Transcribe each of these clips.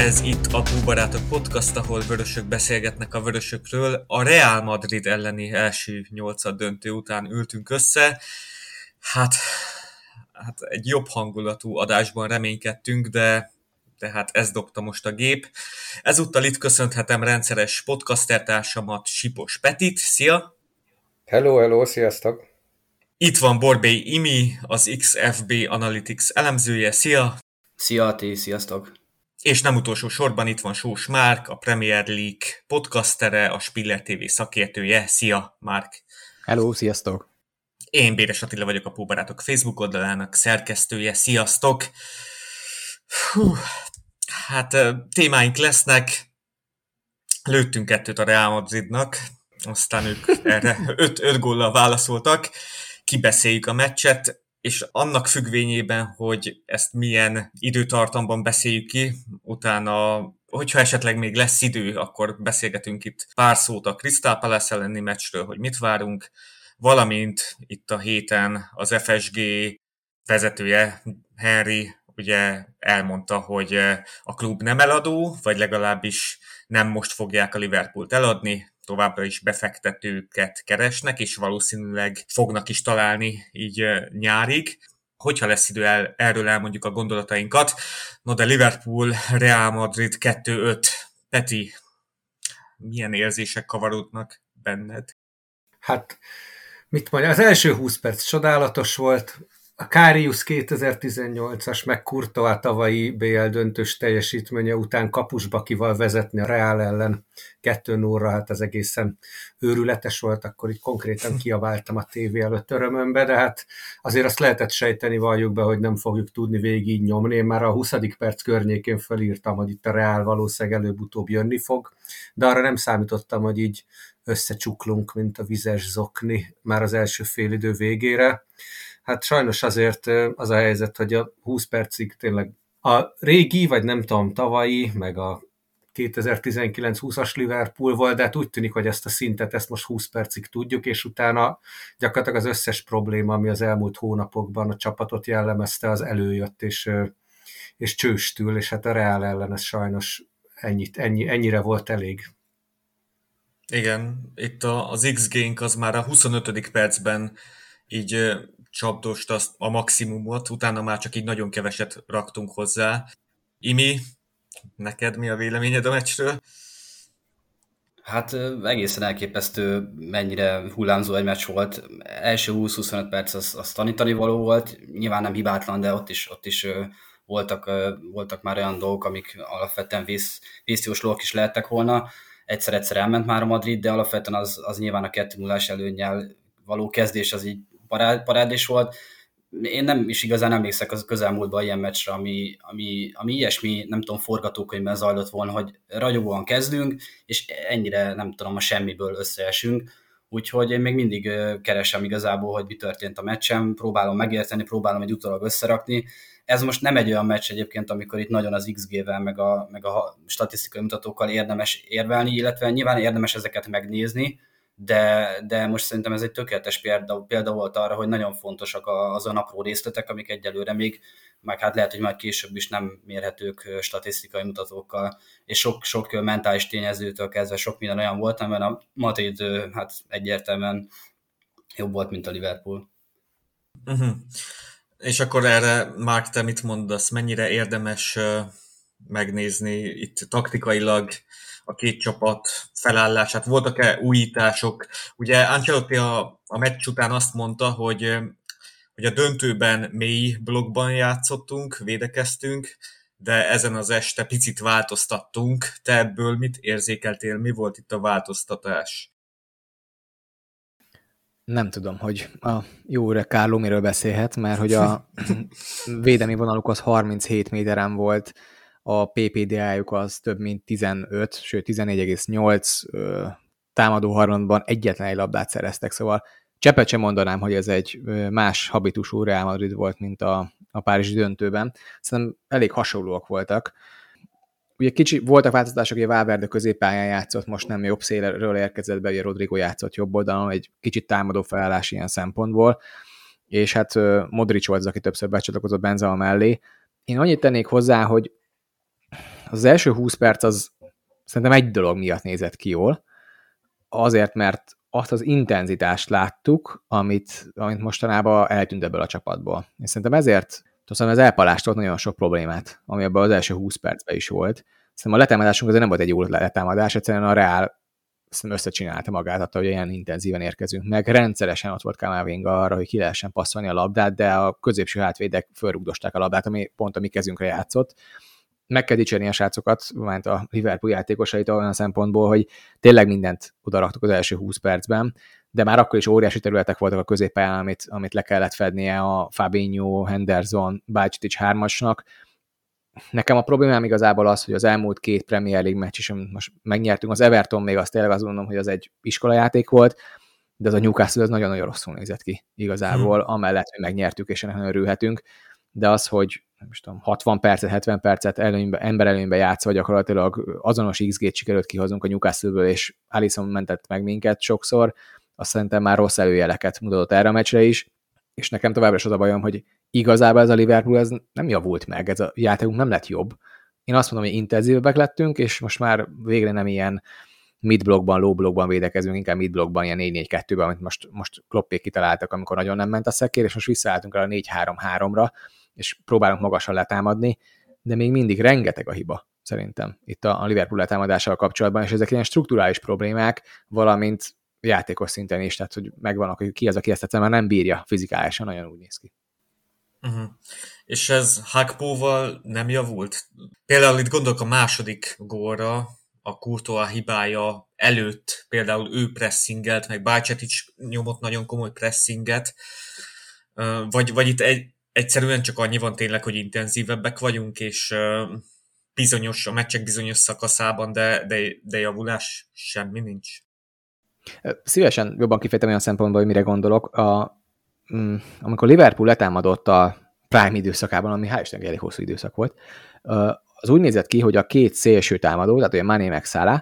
Ez itt a Púbarátok Podcast, ahol vörösök beszélgetnek a vörösökről. A Real Madrid elleni első nyolcad döntő után ültünk össze. Hát, hát egy jobb hangulatú adásban reménykedtünk, de tehát ez dobta most a gép. Ezúttal itt köszönhetem rendszeres podcastertársamat, Sipos Petit. Szia! Hello, hello, sziasztok! Itt van Borbé Imi, az XFB Analytics elemzője. Szia! Szia, ti, sziasztok! És nem utolsó sorban itt van Sós Márk, a Premier League podcastere, a Spiller TV szakértője. Szia, Márk! Hello, sziasztok! Én Béres Attila vagyok a Póbarátok Facebook oldalának szerkesztője. Sziasztok! Hú, hát témáink lesznek. Lőttünk kettőt a Real Madridnak, aztán ők erre öt, öt góllal válaszoltak. Kibeszéljük a meccset, és annak függvényében, hogy ezt milyen időtartamban beszéljük ki, utána, hogyha esetleg még lesz idő, akkor beszélgetünk itt pár szót a Crystal Palace elleni meccsről, hogy mit várunk, valamint itt a héten az FSG vezetője, Henry, ugye elmondta, hogy a klub nem eladó, vagy legalábbis nem most fogják a Liverpoolt eladni, továbbra is befektetőket keresnek, és valószínűleg fognak is találni így nyárig. Hogyha lesz idő, el, erről elmondjuk a gondolatainkat. No de Liverpool, Real Madrid 2-5. Peti, milyen érzések kavarodnak benned? Hát, mit mondja, az első 20 perc csodálatos volt, a Kárius 2018-as, meg Courtois tavalyi BL döntős teljesítménye után kapusbakival vezetni a Reál ellen 2 0 hát az egészen őrületes volt, akkor így konkrétan kiabáltam a tévé előtt örömömbe, de hát azért azt lehetett sejteni, valljuk be, hogy nem fogjuk tudni végig nyomni. Én már a 20. perc környékén felírtam, hogy itt a Reál valószínűleg előbb-utóbb jönni fog, de arra nem számítottam, hogy így összecsuklunk, mint a vizes zokni már az első félidő végére hát sajnos azért az a helyzet, hogy a 20 percig tényleg a régi, vagy nem tudom, tavalyi, meg a 2019-20-as Liverpool volt, de hát úgy tűnik, hogy ezt a szintet, ezt most 20 percig tudjuk, és utána gyakorlatilag az összes probléma, ami az elmúlt hónapokban a csapatot jellemezte, az előjött, és, és csőstül, és hát a Real ellen ez sajnos ennyit, ennyi, ennyire volt elég. Igen, itt az X-Génk az már a 25. percben így csapdost azt a maximumot, utána már csak így nagyon keveset raktunk hozzá. Imi, neked mi a véleményed a meccsről? Hát egészen elképesztő, mennyire hullámzó egy meccs volt. Első 20-25 perc az, az tanítani való volt, nyilván nem hibátlan, de ott is, ott is voltak, voltak már olyan dolgok, amik alapvetően vész, vészjóslók is lehettek volna. Egyszer-egyszer elment már a Madrid, de alapvetően az, az nyilván a 2 0 előnnyel való kezdés az így parád, parádés volt. Én nem is igazán emlékszek az közelmúltban ilyen meccsre, ami, ami, ami ilyesmi, nem tudom, forgatókönyvben zajlott volna, hogy ragyogóan kezdünk, és ennyire, nem tudom, a semmiből összeesünk. Úgyhogy én még mindig keresem igazából, hogy mi történt a meccsen, próbálom megérteni, próbálom egy utólag összerakni. Ez most nem egy olyan meccs egyébként, amikor itt nagyon az XG-vel, meg a, meg a statisztikai mutatókkal érdemes érvelni, illetve nyilván érdemes ezeket megnézni, de, de most szerintem ez egy tökéletes példa, példa volt arra, hogy nagyon fontosak azon apró részletek, amik egyelőre még, meg hát lehet, hogy majd később is nem mérhetők statisztikai mutatókkal, és sok, sok mentális tényezőtől kezdve sok minden olyan volt, amiben a Madrid hát egyértelműen jobb volt, mint a Liverpool. Uh-huh. És akkor erre, Mark, te mit mondasz? Mennyire érdemes megnézni itt taktikailag a két csapat felállását? Voltak-e újítások? Ugye Ancelotti a, a meccs után azt mondta, hogy, hogy a döntőben mély blokkban játszottunk, védekeztünk, de ezen az este picit változtattunk. Te ebből mit érzékeltél? Mi volt itt a változtatás? Nem tudom, hogy a jó öreg Kárló miről beszélhet, mert hogy a védelmi vonaluk az 37 méteren volt, a PPDA-juk az több mint 15, sőt 14,8 támadó harmadban egyetlen egy labdát szereztek, szóval Csepet sem mondanám, hogy ez egy más habitusú Real Madrid volt, mint a, a Párizsi döntőben. Szerintem elég hasonlóak voltak. Ugye kicsi, voltak változások, hogy Valverde középpályán játszott, most nem jobb szélről érkezett be, ugye Rodrigo játszott jobb oldalon, egy kicsit támadó felállás ilyen szempontból, és hát Modric volt az, aki többször becsatlakozott Benzema mellé. Én annyit tennék hozzá, hogy az első 20 perc az szerintem egy dolog miatt nézett ki jól, azért, mert azt az intenzitást láttuk, amit, amit mostanában eltűnt ebből a csapatból. És szerintem ezért tudom, ez elpalást nagyon sok problémát, ami abban az első 20 percben is volt. Szerintem a letámadásunk azért nem volt egy jó letámadás, egyszerűen a Real szerintem összecsinálta magát, attól, hogy ilyen intenzíven érkezünk meg. Rendszeresen ott volt Kamavinga arra, hogy ki lehessen passzolni a labdát, de a középső hátvédek fölrugdosták a labdát, ami pont a mi kezünkre játszott meg kell dicsérni a srácokat, mert a Liverpool játékosait olyan szempontból, hogy tényleg mindent odaraktuk az első 20 percben, de már akkor is óriási területek voltak a középpályán, amit, amit le kellett fednie a Fabinho, Henderson, Bajcic hármasnak. Nekem a problémám igazából az, hogy az elmúlt két Premier League meccs is, amit most megnyertünk, az Everton még azt tényleg azt gondolom, hogy az egy iskolajáték volt, de az a Newcastle az nagyon-nagyon rosszul nézett ki igazából, hmm. amellett, hogy megnyertük és ennek örülhetünk de az, hogy is tudom, 60 percet, 70 percet előnybe, ember előnybe játszva gyakorlatilag azonos XG-t sikerült kihozunk a Newcastle-ből, és Alisson mentett meg minket sokszor, azt szerintem már rossz előjeleket mutatott erre a meccsre is, és nekem továbbra is az a bajom, hogy igazából ez a Liverpool ez nem javult meg, ez a játékunk nem lett jobb. Én azt mondom, hogy intenzívebbek lettünk, és most már végre nem ilyen mid blokkban, low blokkban védekezünk, inkább mid blokkban, ilyen 4-4-2-ben, amit most, most kloppék kitaláltak, amikor nagyon nem ment a szekér, és most visszaálltunk el a 4-3-3-ra, és próbálunk magasan letámadni, de még mindig rengeteg a hiba, szerintem, itt a, Liverpool letámadásával kapcsolatban, és ezek ilyen strukturális problémák, valamint játékos szinten is, tehát hogy megvannak, hogy ki az, aki ezt már nem bírja fizikálisan, nagyon úgy néz ki. Uh-huh. És ez Hakpóval nem javult? Például itt gondolok a második gólra, a Courtois hibája előtt például ő pressingelt, meg Bajcetic nyomott nagyon komoly pressinget, vagy, vagy itt egy, egyszerűen csak annyi van tényleg, hogy intenzívebbek vagyunk, és bizonyos, a meccsek bizonyos szakaszában, de, de, de javulás semmi nincs. Szívesen jobban kifejtem olyan szempontból, hogy mire gondolok. A, mm, amikor Liverpool letámadott a Prime időszakában, ami hál' Istennek elég hosszú időszak volt, az úgy nézett ki, hogy a két szélső támadó, tehát a Mané meg Salah,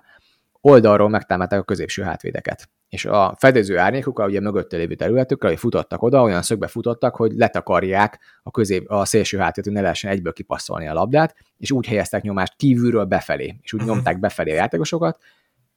oldalról megtámadták a középső hátvédeket és a fedező árnyékukkal, ugye mögötte lévő területükkel, hogy futottak oda, olyan szögbe futottak, hogy letakarják a, közép, a szélső hátat, hogy ne lehessen egyből kipasszolni a labdát, és úgy helyeztek nyomást kívülről befelé, és úgy uh-huh. nyomták befelé a játékosokat,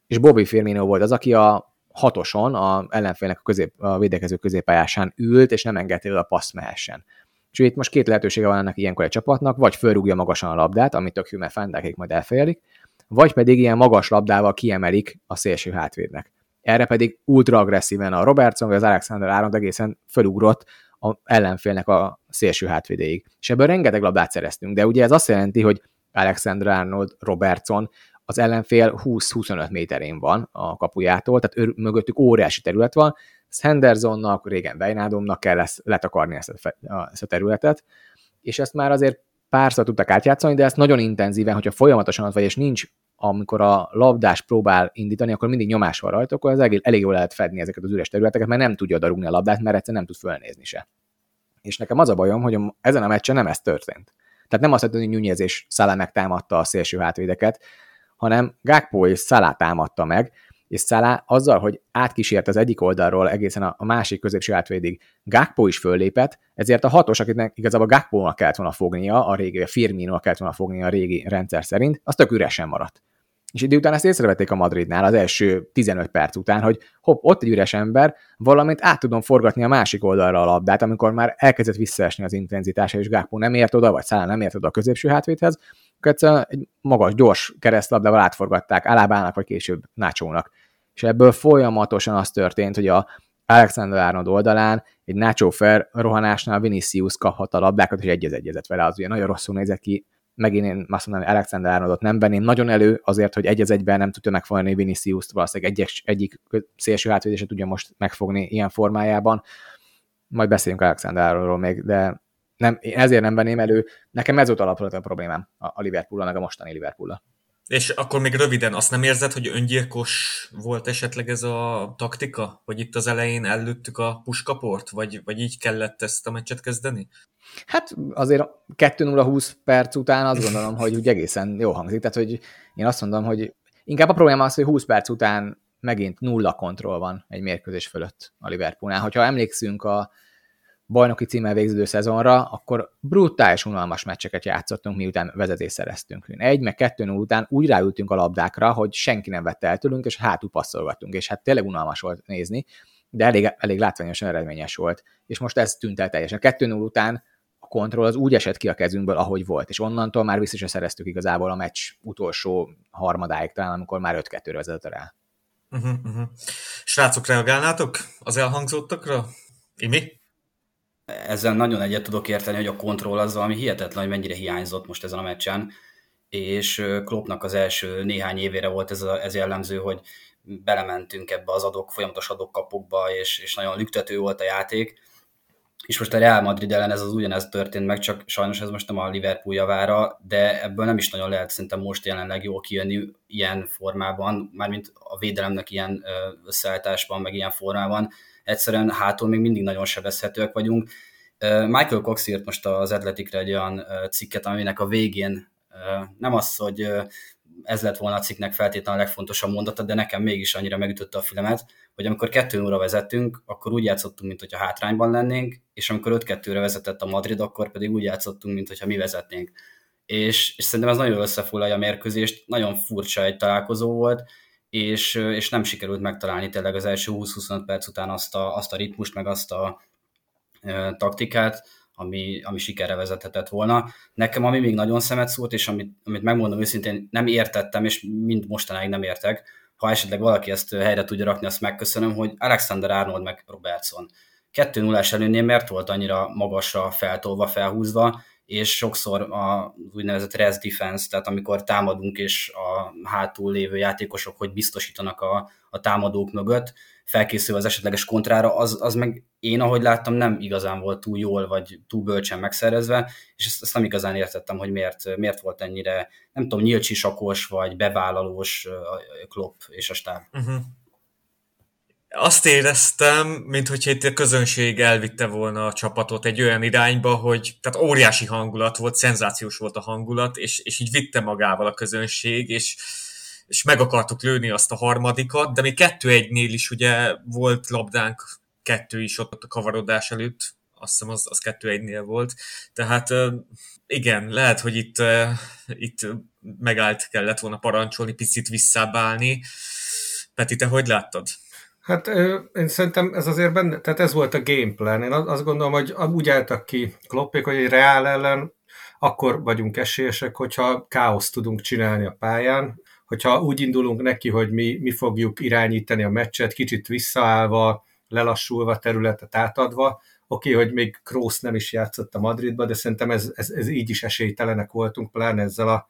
és Bobby Firmino volt az, aki a hatoson, a ellenfélnek a, közép, a védekező középpályásán ült, és nem engedte, hogy a passz mehessen. És itt most két lehetősége van ennek ilyenkor egy csapatnak, vagy fölrúgja magasan a labdát, amit tök Fendekék majd elfejelik, vagy pedig ilyen magas labdával kiemelik a szélső hátvédnek erre pedig ultra agresszíven a Robertson vagy az Alexander Arnold egészen fölugrott a ellenfélnek a szélső hátvédéig. És ebből rengeteg labdát szereztünk, de ugye ez azt jelenti, hogy Alexander Arnold, Robertson, az ellenfél 20-25 méterén van a kapujától, tehát ő, mögöttük óriási terület van, Hendersonnak, régen Bejnádomnak kell ezt, letakarni ezt a, ezt a területet, és ezt már azért párszor tudtak átjátszani, de ezt nagyon intenzíven, hogyha folyamatosan ott vagy, és nincs amikor a labdás próbál indítani, akkor mindig nyomás van rajta, akkor az elég, elég jól lehet fedni ezeket az üres területeket, mert nem tudja odarugni a labdát, mert egyszerűen nem tud fölnézni se. És nekem az a bajom, hogy ezen a meccsen nem ez történt. Tehát nem azt hogy Nunez és Szalá megtámadta a szélső hátvédeket, hanem Gakpo és Szalá támadta meg, és Szalá azzal, hogy átkísért az egyik oldalról egészen a, másik középső átvédig, Gakpo is föllépett, ezért a hatos, akit igazából Gakpo-nak kellett volna fognia, a régi, a firmino kellett volna fognia a régi rendszer szerint, az tök üresen maradt. És idő után ezt észrevették a Madridnál az első 15 perc után, hogy hopp, ott egy üres ember, valamint át tudom forgatni a másik oldalra a labdát, amikor már elkezdett visszaesni az intenzitása, és Gákpó nem ért oda, vagy Szálán nem ért oda a középső hátvédhez, egyszerűen egy magas, gyors keresztlabdával átforgatták Alábának, vagy később Nácsónak. És ebből folyamatosan az történt, hogy a Alexander Arnold oldalán egy Nacho Fair rohanásnál Vinicius kaphat a labdákat, és egyez egyezett vele, az ugye nagyon rosszul nézett ki, megint én azt mondom, hogy Alexander Arnoldot nem venném nagyon elő, azért, hogy egy az egyben nem tudja megfogni Vinicius-t, valószínűleg egyik, egyik szélső hátvédése tudja most megfogni ilyen formájában. Majd beszéljünk Alexander Arnoldról még, de nem, én ezért nem venném elő. Nekem ez volt alapvetően a problémám a Liverpool-a, meg a mostani liverpool és akkor még röviden, azt nem érzed, hogy öngyilkos volt esetleg ez a taktika? Hogy itt az elején ellőttük a puskaport? Vagy, vagy így kellett ezt a meccset kezdeni? Hát azért 2-0-20 perc után azt gondolom, hogy úgy egészen jó hangzik. Tehát, hogy én azt mondom, hogy inkább a probléma az, hogy 20 perc után megint nulla kontroll van egy mérkőzés fölött a Liverpoolnál. Hogyha emlékszünk a bajnoki címmel végződő szezonra, akkor brutális unalmas meccseket játszottunk, miután vezetést szereztünk. Egy, meg kettő után úgy ráültünk a labdákra, hogy senki nem vette el tőlünk, és hátul passzolgattunk, és hát tényleg unalmas volt nézni, de elég, elég látványosan eredményes volt. És most ez tűnt el teljesen. Kettő után a kontroll az úgy esett ki a kezünkből, ahogy volt, és onnantól már vissza szereztük igazából a meccs utolsó harmadáig, talán amikor már 5-2-re vezetett rá. Uh-huh, uh-huh. Srácok, reagálnátok az elhangzottakra? Imi? Ezzel nagyon egyet tudok érteni, hogy a kontroll az valami hihetetlen, hogy mennyire hiányzott most ezen a meccsen, és Kloppnak az első néhány évére volt ez, a, ez jellemző, hogy belementünk ebbe az adok, folyamatos adokkapokba, és, és nagyon lüktető volt a játék, és most a Real Madrid ellen ez az ugyanez történt meg, csak sajnos ez most nem a Liverpool javára, de ebből nem is nagyon lehet szerintem most jelenleg jól kijönni ilyen formában, mármint a védelemnek ilyen összeállításban, meg ilyen formában. Egyszerűen hátul még mindig nagyon sebezhetőek vagyunk. Michael Cox írt most az Atleticre egy olyan cikket, aminek a végén nem az, hogy ez lett volna a cikknek feltétlenül a legfontosabb mondata, de nekem mégis annyira megütötte a filmet, hogy amikor kettő óra vezettünk, akkor úgy játszottunk, mint hogyha hátrányban lennénk, és amikor 5-2-re vezetett a Madrid, akkor pedig úgy játszottunk, mint hogyha mi vezetnénk. És, és szerintem ez nagyon összefoglalja a mérkőzést, nagyon furcsa egy találkozó volt, és, és nem sikerült megtalálni tényleg az első 20-25 perc után azt a, azt a ritmust, meg azt a e, taktikát, ami, ami sikerre vezethetett volna. Nekem ami még nagyon szemet szólt, és amit, amit megmondom őszintén nem értettem, és mind mostanáig nem értek, ha esetleg valaki ezt helyre tudja rakni, azt megköszönöm, hogy Alexander Arnold meg Robertson 2 0 előnél miért volt annyira magasra feltolva, felhúzva, és sokszor a úgynevezett res defense, tehát amikor támadunk és a hátul lévő játékosok, hogy biztosítanak a, a támadók mögött, felkészül az esetleges kontrára, az, az meg én, ahogy láttam, nem igazán volt túl jól, vagy túl bölcsen megszerezve, és ezt, ezt nem igazán értettem, hogy miért, miért volt ennyire, nem tudom, nyílcsisakos, vagy bevállalós Klopp és a stáb. Uh-huh. Azt éreztem, mintha itt a közönség elvitte volna a csapatot egy olyan irányba, hogy tehát óriási hangulat volt, szenzációs volt a hangulat, és, és így vitte magával a közönség, és és meg akartuk lőni azt a harmadikat, de még kettő egynél is ugye volt labdánk, kettő is ott a kavarodás előtt, azt hiszem az, az kettő egynél volt. Tehát igen, lehet, hogy itt, itt megállt kellett volna parancsolni, picit visszábbálni. Peti, te hogy láttad? Hát én szerintem ez azért benne, tehát ez volt a gameplan. Én azt gondolom, hogy úgy álltak ki Kloppék, hogy egy Reál ellen akkor vagyunk esélyesek, hogyha káoszt tudunk csinálni a pályán, hogyha úgy indulunk neki, hogy mi, mi fogjuk irányítani a meccset, kicsit visszaállva, lelassulva, területet átadva, oké, okay, hogy még Kroos nem is játszott a Madridba, de szerintem ez, ez, ez így is esélytelenek voltunk, pláne ezzel a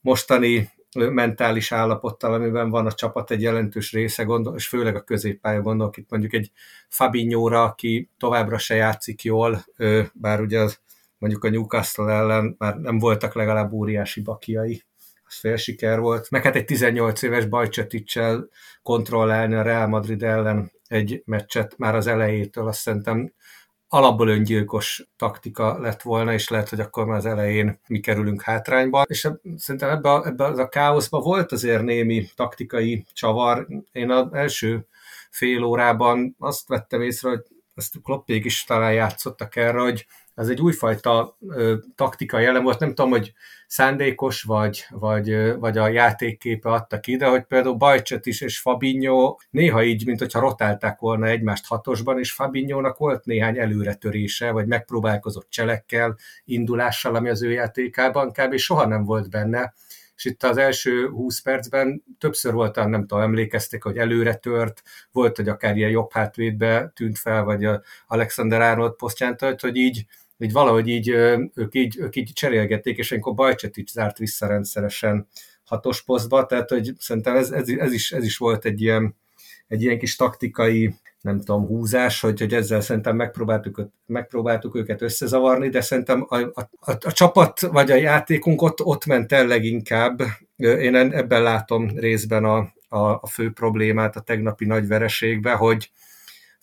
mostani mentális állapottal, amiben van a csapat egy jelentős része, gondol, és főleg a középpálya gondolok itt mondjuk egy Fabinho-ra, aki továbbra se játszik jól, bár ugye az, mondjuk a Newcastle ellen már nem voltak legalább óriási bakiai az fél siker volt. Meg hát egy 18 éves Bajcseticsel kontrollálni a Real Madrid ellen egy meccset már az elejétől, azt szerintem alapból öngyilkos taktika lett volna, és lehet, hogy akkor már az elején mi kerülünk hátrányba. És szerintem ebbe a, ebbe a káoszba volt azért némi taktikai csavar. Én az első fél órában azt vettem észre, hogy ezt Kloppék is talán játszottak erre, hogy ez egy újfajta ö, taktikai elem volt, nem tudom, hogy szándékos vagy, vagy, ö, vagy a játékképe adta ki, de hogy például Bajcset is és Fabinho néha így, mint hogyha rotálták volna egymást hatosban, és Fabinho-nak volt néhány előretörése, vagy megpróbálkozott cselekkel, indulással, ami az ő játékában kb. soha nem volt benne, és itt az első 20 percben többször voltam, nem tudom, emlékeztek, hogy előre tört, volt, hogy akár ilyen jobb hátvédbe tűnt fel, vagy a Alexander Arnold posztján tört, hogy így így valahogy így, ők így, ők így cserélgették, és amikor Bajcset is zárt vissza rendszeresen hatos posztba, tehát hogy szerintem ez, ez, ez, is, ez is volt egy ilyen, egy ilyen kis taktikai, nem tudom, húzás, hogy, hogy ezzel szerintem megpróbáltuk, megpróbáltuk őket összezavarni, de szerintem a, a, a, a csapat vagy a játékunk ott, ott ment el leginkább. Én ebben látom részben a, a, a fő problémát a tegnapi nagy vereségbe, hogy,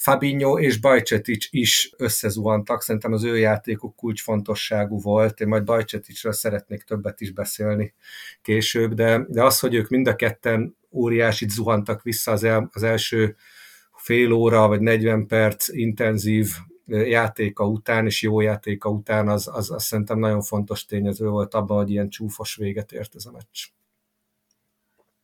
Fabinho és Bajcetic is összezuhantak, szerintem az ő játékuk kulcsfontosságú volt, én majd Bajceticről szeretnék többet is beszélni később, de, de az, hogy ők mind a ketten óriásit zuhantak vissza az, el, az első fél óra vagy 40 perc intenzív játéka után, és jó játéka után, az, az, az szerintem nagyon fontos tényező volt abban, hogy ilyen csúfos véget ért ez a meccs.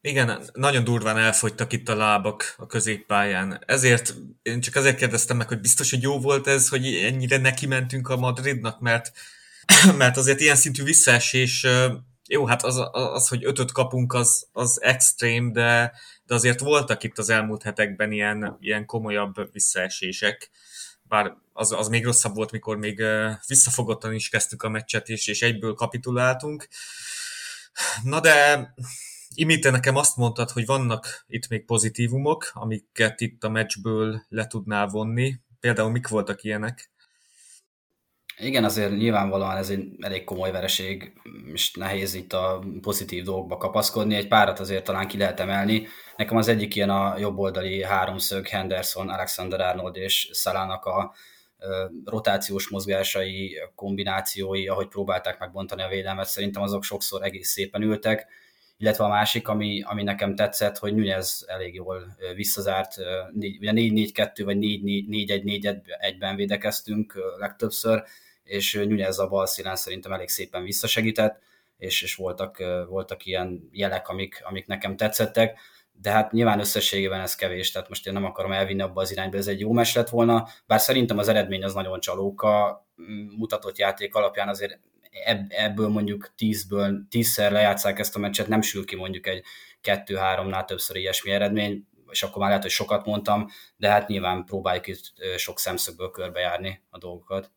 Igen, nagyon durván elfogytak itt a lábak a középpályán. Ezért, én csak azért kérdeztem meg, hogy biztos, hogy jó volt ez, hogy ennyire neki mentünk a Madridnak, mert, mert azért ilyen szintű visszaesés, jó, hát az, az hogy ötöt kapunk, az, az extrém, de, de azért voltak itt az elmúlt hetekben ilyen, ilyen komolyabb visszaesések. Bár az, az még rosszabb volt, mikor még visszafogottan is kezdtük a meccset, és, és egyből kapituláltunk. Na de Imi, te nekem azt mondtad, hogy vannak itt még pozitívumok, amiket itt a meccsből le tudnál vonni. Például mik voltak ilyenek? Igen, azért nyilvánvalóan ez egy elég komoly vereség, és nehéz itt a pozitív dolgokba kapaszkodni. Egy párat azért talán ki lehet emelni. Nekem az egyik ilyen a jobboldali háromszög Henderson, Alexander Arnold és Szalának a rotációs mozgásai, kombinációi, ahogy próbálták megbontani a védelmet, szerintem azok sokszor egész szépen ültek illetve a másik, ami, ami nekem tetszett, hogy Nunez elég jól visszazárt, ugye 4-4-2 vagy 4-1-4-1-ben védekeztünk legtöbbször, és Nunez a bal szílen szerintem elég szépen visszasegített, és, és voltak, voltak ilyen jelek, amik, amik nekem tetszettek, de hát nyilván összességében ez kevés, tehát most én nem akarom elvinni abba az irányba, ez egy jó mes lett volna, bár szerintem az eredmény az nagyon csalóka, mutatott játék alapján azért ebből mondjuk tízből, tízszer lejátszák ezt a meccset, nem sül ki mondjuk egy kettő-háromnál többször ilyesmi eredmény, és akkor már lehet, hogy sokat mondtam, de hát nyilván próbáljuk itt sok szemszögből körbejárni a dolgokat.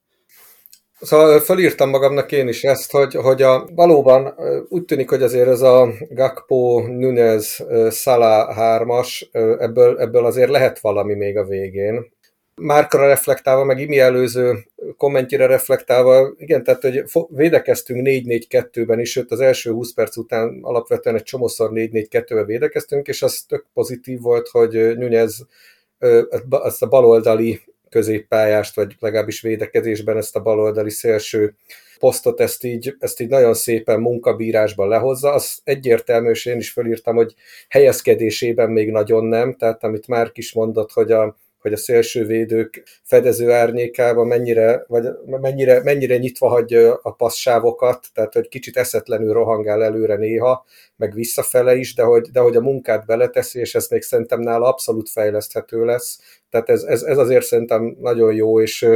Szóval felírtam magamnak én is ezt, hogy, hogy a, valóban úgy tűnik, hogy azért ez a Gakpo, Nunez, Salah hármas, ebből, ebből azért lehet valami még a végén. Márkra reflektálva, meg Imi előző kommentjére reflektálva, igen, tehát hogy védekeztünk 4-4-2-ben is, sőt az első 20 perc után alapvetően egy csomószor 4-4-2-ben védekeztünk, és az tök pozitív volt, hogy Nunez ezt a baloldali középpályást, vagy legalábbis védekezésben ezt a baloldali szélső posztot, ezt így, ezt így nagyon szépen munkabírásban lehozza. Az egyértelmű, és én is felírtam, hogy helyezkedésében még nagyon nem, tehát amit már is mondott, hogy a, hogy a szélsővédők fedező árnyékában mennyire, vagy mennyire, mennyire nyitva hagyja a passzávokat, tehát hogy kicsit eszetlenül rohangál előre néha, meg visszafele is, de hogy, de hogy a munkát beleteszi, és ez még szerintem nála abszolút fejleszthető lesz. Tehát ez, ez, ez azért szerintem nagyon jó, és,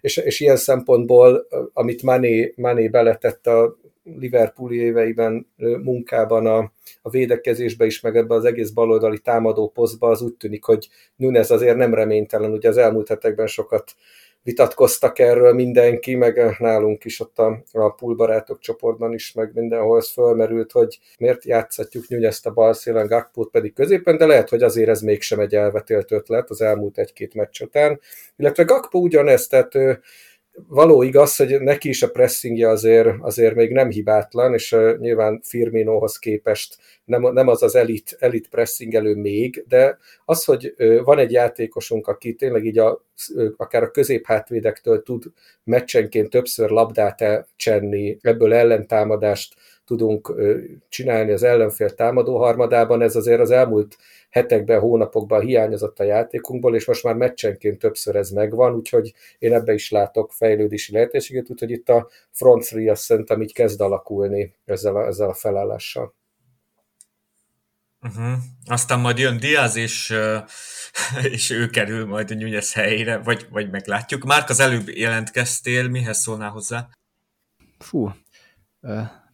és, és ilyen szempontból, amit Mané, Mané beletett a Liverpooli éveiben munkában a, a védekezésbe is, meg ebbe az egész baloldali támadó posztba, az úgy tűnik, hogy Nunez azért nem reménytelen, ugye az elmúlt hetekben sokat vitatkoztak erről mindenki, meg nálunk is ott a, a pulbarátok csoportban is, meg mindenhol ez fölmerült, hogy miért játszhatjuk Nunezt a bal szélen, Gakpót pedig középen, de lehet, hogy azért ez mégsem egy elvetélt ötlet az elmúlt egy-két meccs után. Illetve Gakpo ugyanezt, tehát ő, való igaz, hogy neki is a pressingje azért, azért még nem hibátlan, és uh, nyilván Firminohoz képest nem, nem az az elit, elit pressingelő még, de az, hogy van egy játékosunk, aki tényleg így a, uh, akár a középhátvédektől tud meccsenként többször labdát elcsenni, ebből ellentámadást tudunk csinálni az ellenfél támadó harmadában, ez azért az elmúlt hetekben, hónapokban hiányozott a játékunkból, és most már meccsenként többször ez megvan, úgyhogy én ebbe is látok fejlődési lehetőséget, úgyhogy itt a front three azt szerintem így kezd alakulni ezzel a, ezzel a felállással. Uh-huh. Aztán majd jön Diaz, és, és ő kerül majd a Nyújesz helyére, vagy, vagy meglátjuk. Márk, az előbb jelentkeztél, mihez szólnál hozzá? Fú,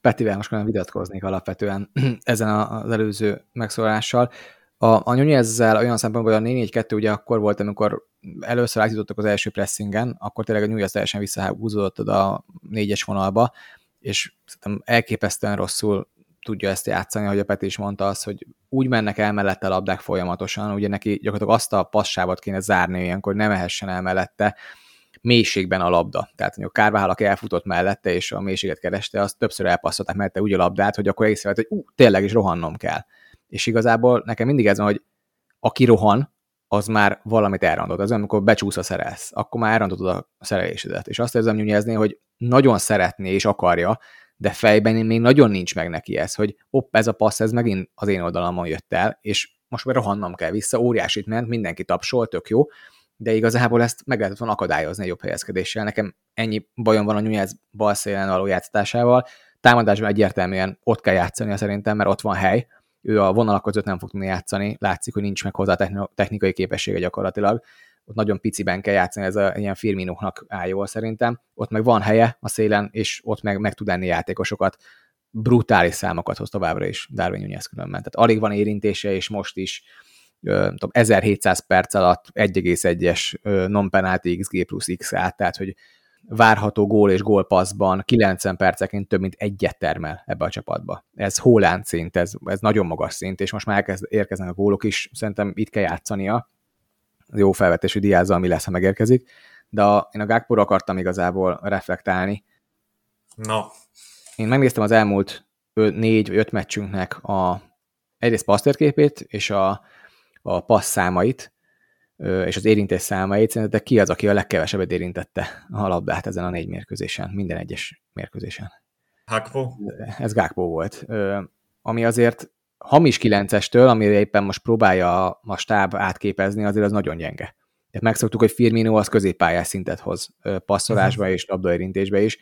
Petivel most nem vitatkoznék alapvetően ezen az előző megszólással. A, a ezzel olyan szempontból, hogy a 4-4-2 ugye akkor volt, amikor először átjutottak az első pressingen, akkor tényleg a Nyújjáz teljesen visszahúzódott a négyes vonalba, és szerintem elképesztően rosszul tudja ezt játszani, hogy a Peti is mondta azt, hogy úgy mennek el mellette a labdák folyamatosan, ugye neki gyakorlatilag azt a passávot kéne zárni ilyenkor, nem ehessen el mellette, mélységben a labda. Tehát mondjuk Kárvál, aki elfutott mellette, és a mélységet kereste, azt többször elpasszolták mellette úgy a labdát, hogy akkor észrevett, hogy ú, tényleg is rohannom kell. És igazából nekem mindig ez van, hogy aki rohan, az már valamit elrontott. Az amikor becsúsz a szerelsz, akkor már elrontottad a szerelésedet. És azt érzem nyújjázni, hogy nagyon szeretné és akarja, de fejben még nagyon nincs meg neki ez, hogy hopp, ez a passz, ez megint az én oldalamon jött el, és most már rohannom kell vissza, óriásit ment, mindenki tapsol, tök jó, de igazából ezt meg lehetett volna akadályozni egy jobb helyezkedéssel. Nekem ennyi bajom van a Nunez bal szélen való játszásával. Támadásban egyértelműen ott kell játszani szerintem, mert ott van hely. Ő a vonalak között nem fog tudni játszani, látszik, hogy nincs meg hozzá technikai képessége gyakorlatilag. Ott nagyon piciben kell játszani, ez a ilyen Firminóknak áll jól szerintem. Ott meg van helye a szélen, és ott meg, meg tud enni játékosokat. Brutális számokat hoz továbbra is Darwin Nunez különben. Tehát alig van érintése, és most is tudom, 1700 perc alatt 1,1-es non-penalty XG plusz X át, tehát hogy várható gól és gólpasszban 90 perceként több mint egyet termel ebbe a csapatba. Ez Holland szint, ez, ez nagyon magas szint, és most már elkezd, érkeznek a gólok is, szerintem itt kell játszania. Jó felvetésű diázza, ami lesz, ha megérkezik. De a, én a gagpo akartam igazából reflektálni. No. Én megnéztem az elmúlt négy vagy öt meccsünknek a egyrészt pasztérképét, és a a passz számait, és az érintés számait, szerintetek ki az, aki a legkevesebbet érintette a labdát ezen a négy mérkőzésen, minden egyes mérkőzésen? Gakpo? Ez Gakpo volt. Ami azért hamis 9-estől, amire éppen most próbálja a stáb átképezni, azért az nagyon gyenge. Tehát megszoktuk, hogy Firmino az középpályás szintet hoz passzolásba és labdaérintésbe is.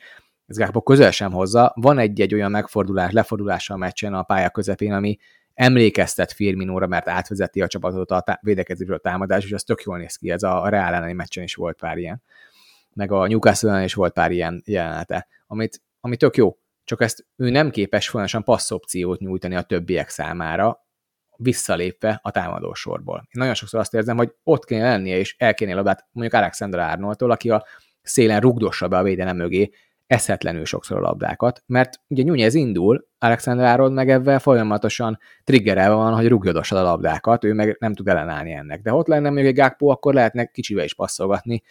Ez Gakpo közel sem hozza. Van egy-egy olyan megfordulás, lefordulása a meccsen a pálya közepén, ami emlékeztet Firminóra, mert átvezeti a csapatot a védekezésről a támadás, és az tök jól néz ki, ez a, a Real elleni meccsen is volt pár ilyen. Meg a Newcastle is volt pár ilyen jelenete, amit, ami tök jó, csak ezt ő nem képes folyamatosan passzopciót nyújtani a többiek számára, visszalépve a támadó sorból. Én nagyon sokszor azt érzem, hogy ott kéne lennie, és el kéne labdát mondjuk Alexander Arnoldtól, aki a szélen rugdossa be a védelem mögé, eszetlenül sokszor a labdákat, mert ugye Nunez indul, Alexander Arnold meg ebben folyamatosan triggerelve van, hogy rúgjodossad a labdákat, ő meg nem tud ellenállni ennek. De ott lenne még egy Gakpo, akkor lehetne kicsivel is passzolgatni.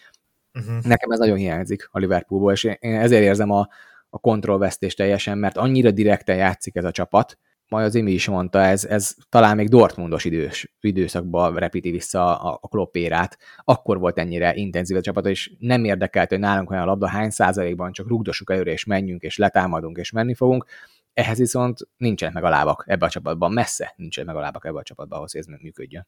Uh-huh. Nekem ez nagyon hiányzik a Liverpoolból, és én ezért érzem a, a kontrollvesztést teljesen, mert annyira direkten játszik ez a csapat, majd az Imi is mondta, ez, ez talán még Dortmundos idős, időszakban repíti vissza a, a kloppérát. Akkor volt ennyire intenzív a csapat, és nem érdekelt, hogy nálunk olyan a labda hány százalékban, csak rugdossuk előre, és menjünk, és letámadunk, és menni fogunk. Ehhez viszont nincsenek meg a lábak ebbe a csapatban, messze nincsenek meg a lábak ebbe a csapatban, ahhoz, hogy ez működjön.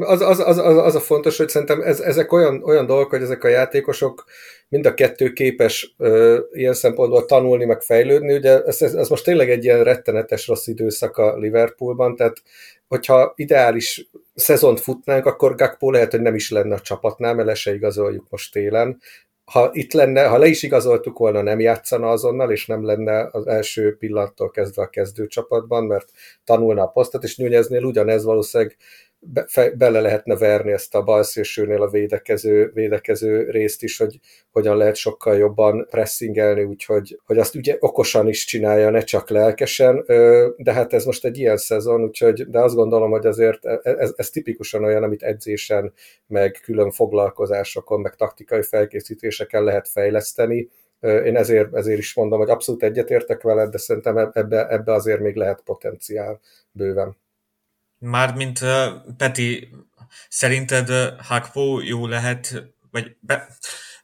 Az, az, az, az, az a fontos, hogy szerintem ez, ezek olyan, olyan dolgok, hogy ezek a játékosok mind a kettő képes ö, ilyen szempontból tanulni, meg fejlődni. Ugye ez, ez, ez most tényleg egy ilyen rettenetes rossz időszak a Liverpoolban, tehát hogyha ideális szezont futnánk, akkor Gakpo lehet, hogy nem is lenne a csapatnál, mert le se igazoljuk most télen. Ha itt lenne, ha le is igazoltuk volna, nem játszana azonnal, és nem lenne az első pillanattól kezdve a kezdőcsapatban, mert tanulna a posztot, és Nuneznél ugyanez valószínűleg be, bele lehetne verni ezt a balszélsőnél a védekező, védekező részt is, hogy hogyan lehet sokkal jobban pressingelni, úgyhogy hogy azt ugye okosan is csinálja, ne csak lelkesen, de hát ez most egy ilyen szezon, úgyhogy, de azt gondolom, hogy azért e, e, ez, ez tipikusan olyan, amit edzésen, meg külön foglalkozásokon, meg taktikai felkészítéseken lehet fejleszteni, én ezért, ezért is mondom, hogy abszolút egyetértek veled, de szerintem ebbe, ebbe azért még lehet potenciál bőven. Mármint Peti, szerinted Hakpo jó lehet, vagy be,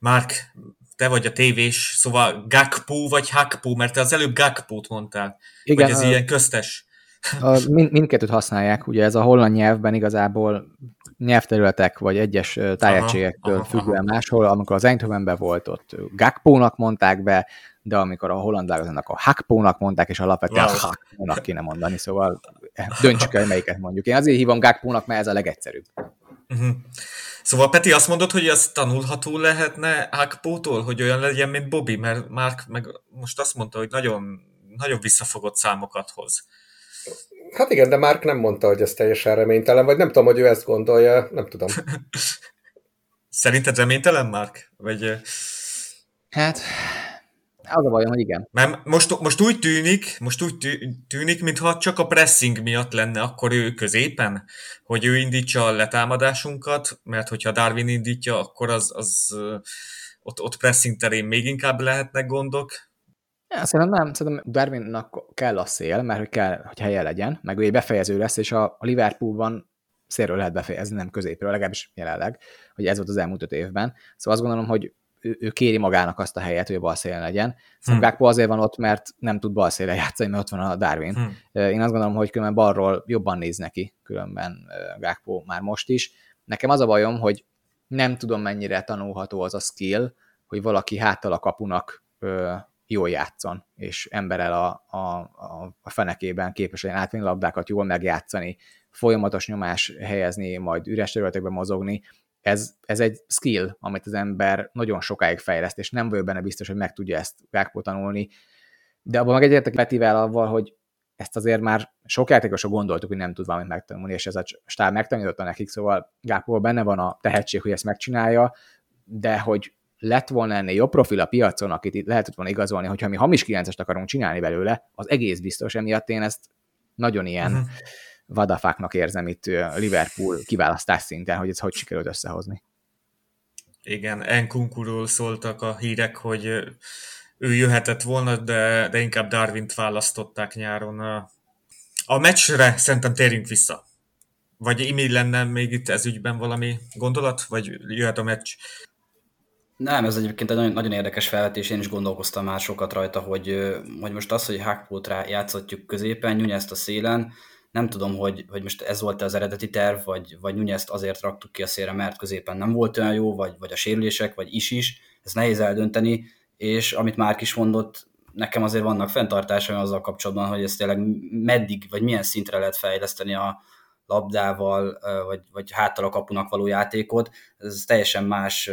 Márk, te vagy a tévés, szóval Gakpo vagy Hakpo, mert te az előbb Gakpót mondtál, Igen, hogy ez a, ilyen köztes. A, mind, mindkettőt használják, ugye ez a holland nyelvben igazából nyelvterületek vagy egyes tájegységektől függően máshol, amikor az Eindhovenben volt, ott Gakpónak mondták be, de amikor a holland válogatónak a Hakpónak mondták, és alapvetően wow. Hakpónak kéne mondani, szóval döntsük el, melyiket mondjuk. Én azért hívom Gakpónak, mert ez a legegyszerűbb. Uh-huh. Szóval Peti azt mondod, hogy az tanulható lehetne Hakpótól, hogy olyan legyen, mint Bobby, mert Mark meg most azt mondta, hogy nagyon, nagyon visszafogott számokat hoz. Hát igen, de Mark nem mondta, hogy ez teljesen reménytelen, vagy nem tudom, hogy ő ezt gondolja, nem tudom. Szerinted reménytelen, Mark? Vagy... Hát, az a bajom, hogy igen. Mert most, most úgy tűnik, most úgy tűnik, mintha csak a pressing miatt lenne akkor ő középen, hogy ő indítsa a letámadásunkat, mert hogyha Darwin indítja, akkor az, az ott, ott pressing terén még inkább lehetnek gondok. Ja, szerintem nem, szerintem Darwinnak kell a szél, mert hogy kell, hogy helye legyen, meg ő befejező lesz, és a, a Liverpoolban szélről lehet befejezni, nem középről, legalábbis jelenleg, hogy ez volt az elmúlt öt évben. Szóval azt gondolom, hogy ő, ő kéri magának azt a helyet, hogy a balszélen legyen. Szóval hmm. azért van ott, mert nem tud balszélen játszani, mert ott van a Darwin. Hmm. Én azt gondolom, hogy különben balról jobban néz neki, különben Gákpó már most is. Nekem az a bajom, hogy Nem tudom, mennyire tanulható az a skill, hogy valaki háttal a kapunak jól játszon, és emberel a, a, a, fenekében képes legyen átvenni labdákat, jól megjátszani, folyamatos nyomás helyezni, majd üres területekben mozogni. Ez, ez egy skill, amit az ember nagyon sokáig fejleszt, és nem vagyok benne biztos, hogy meg tudja ezt Gákpó tanulni. De abban meg egyetértek Petivel avval, hogy ezt azért már sok játékosok gondoltuk, hogy nem tud valamit megtanulni, és ez a stáb megtanította nekik, szóval Gápó benne van a tehetség, hogy ezt megcsinálja, de hogy lett volna ennél jobb profil a piacon, akit itt lehetett volna igazolni, hogyha mi hamis 9 akarunk csinálni belőle, az egész biztos, emiatt én ezt nagyon ilyen uh-huh. vadafáknak érzem itt Liverpool kiválasztás szinten, hogy ez hogy sikerült összehozni. Igen, Enkunkuról szóltak a hírek, hogy ő jöhetett volna, de, de inkább Darwint választották nyáron. A, a meccsre szerintem térjünk vissza. Vagy Imi lenne még itt ez ügyben valami gondolat, vagy jöhet a meccs? Nem, ez egyébként egy nagyon, nagyon érdekes felvetés, én is gondolkoztam már sokat rajta, hogy, hogy most az, hogy Hackpótra játszhatjuk középen, Nyújjázt a szélen, nem tudom, hogy, hogy most ez volt az eredeti terv, vagy, vagy Nyújjázt azért raktuk ki a szélre, mert középen nem volt olyan jó, vagy, vagy a sérülések, vagy is is, ez nehéz eldönteni, és amit már is mondott, nekem azért vannak fenntartásaim azzal kapcsolatban, hogy ezt tényleg meddig, vagy milyen szintre lehet fejleszteni a labdával, vagy, vagy háttal a kapunak való játékot. Ez teljesen más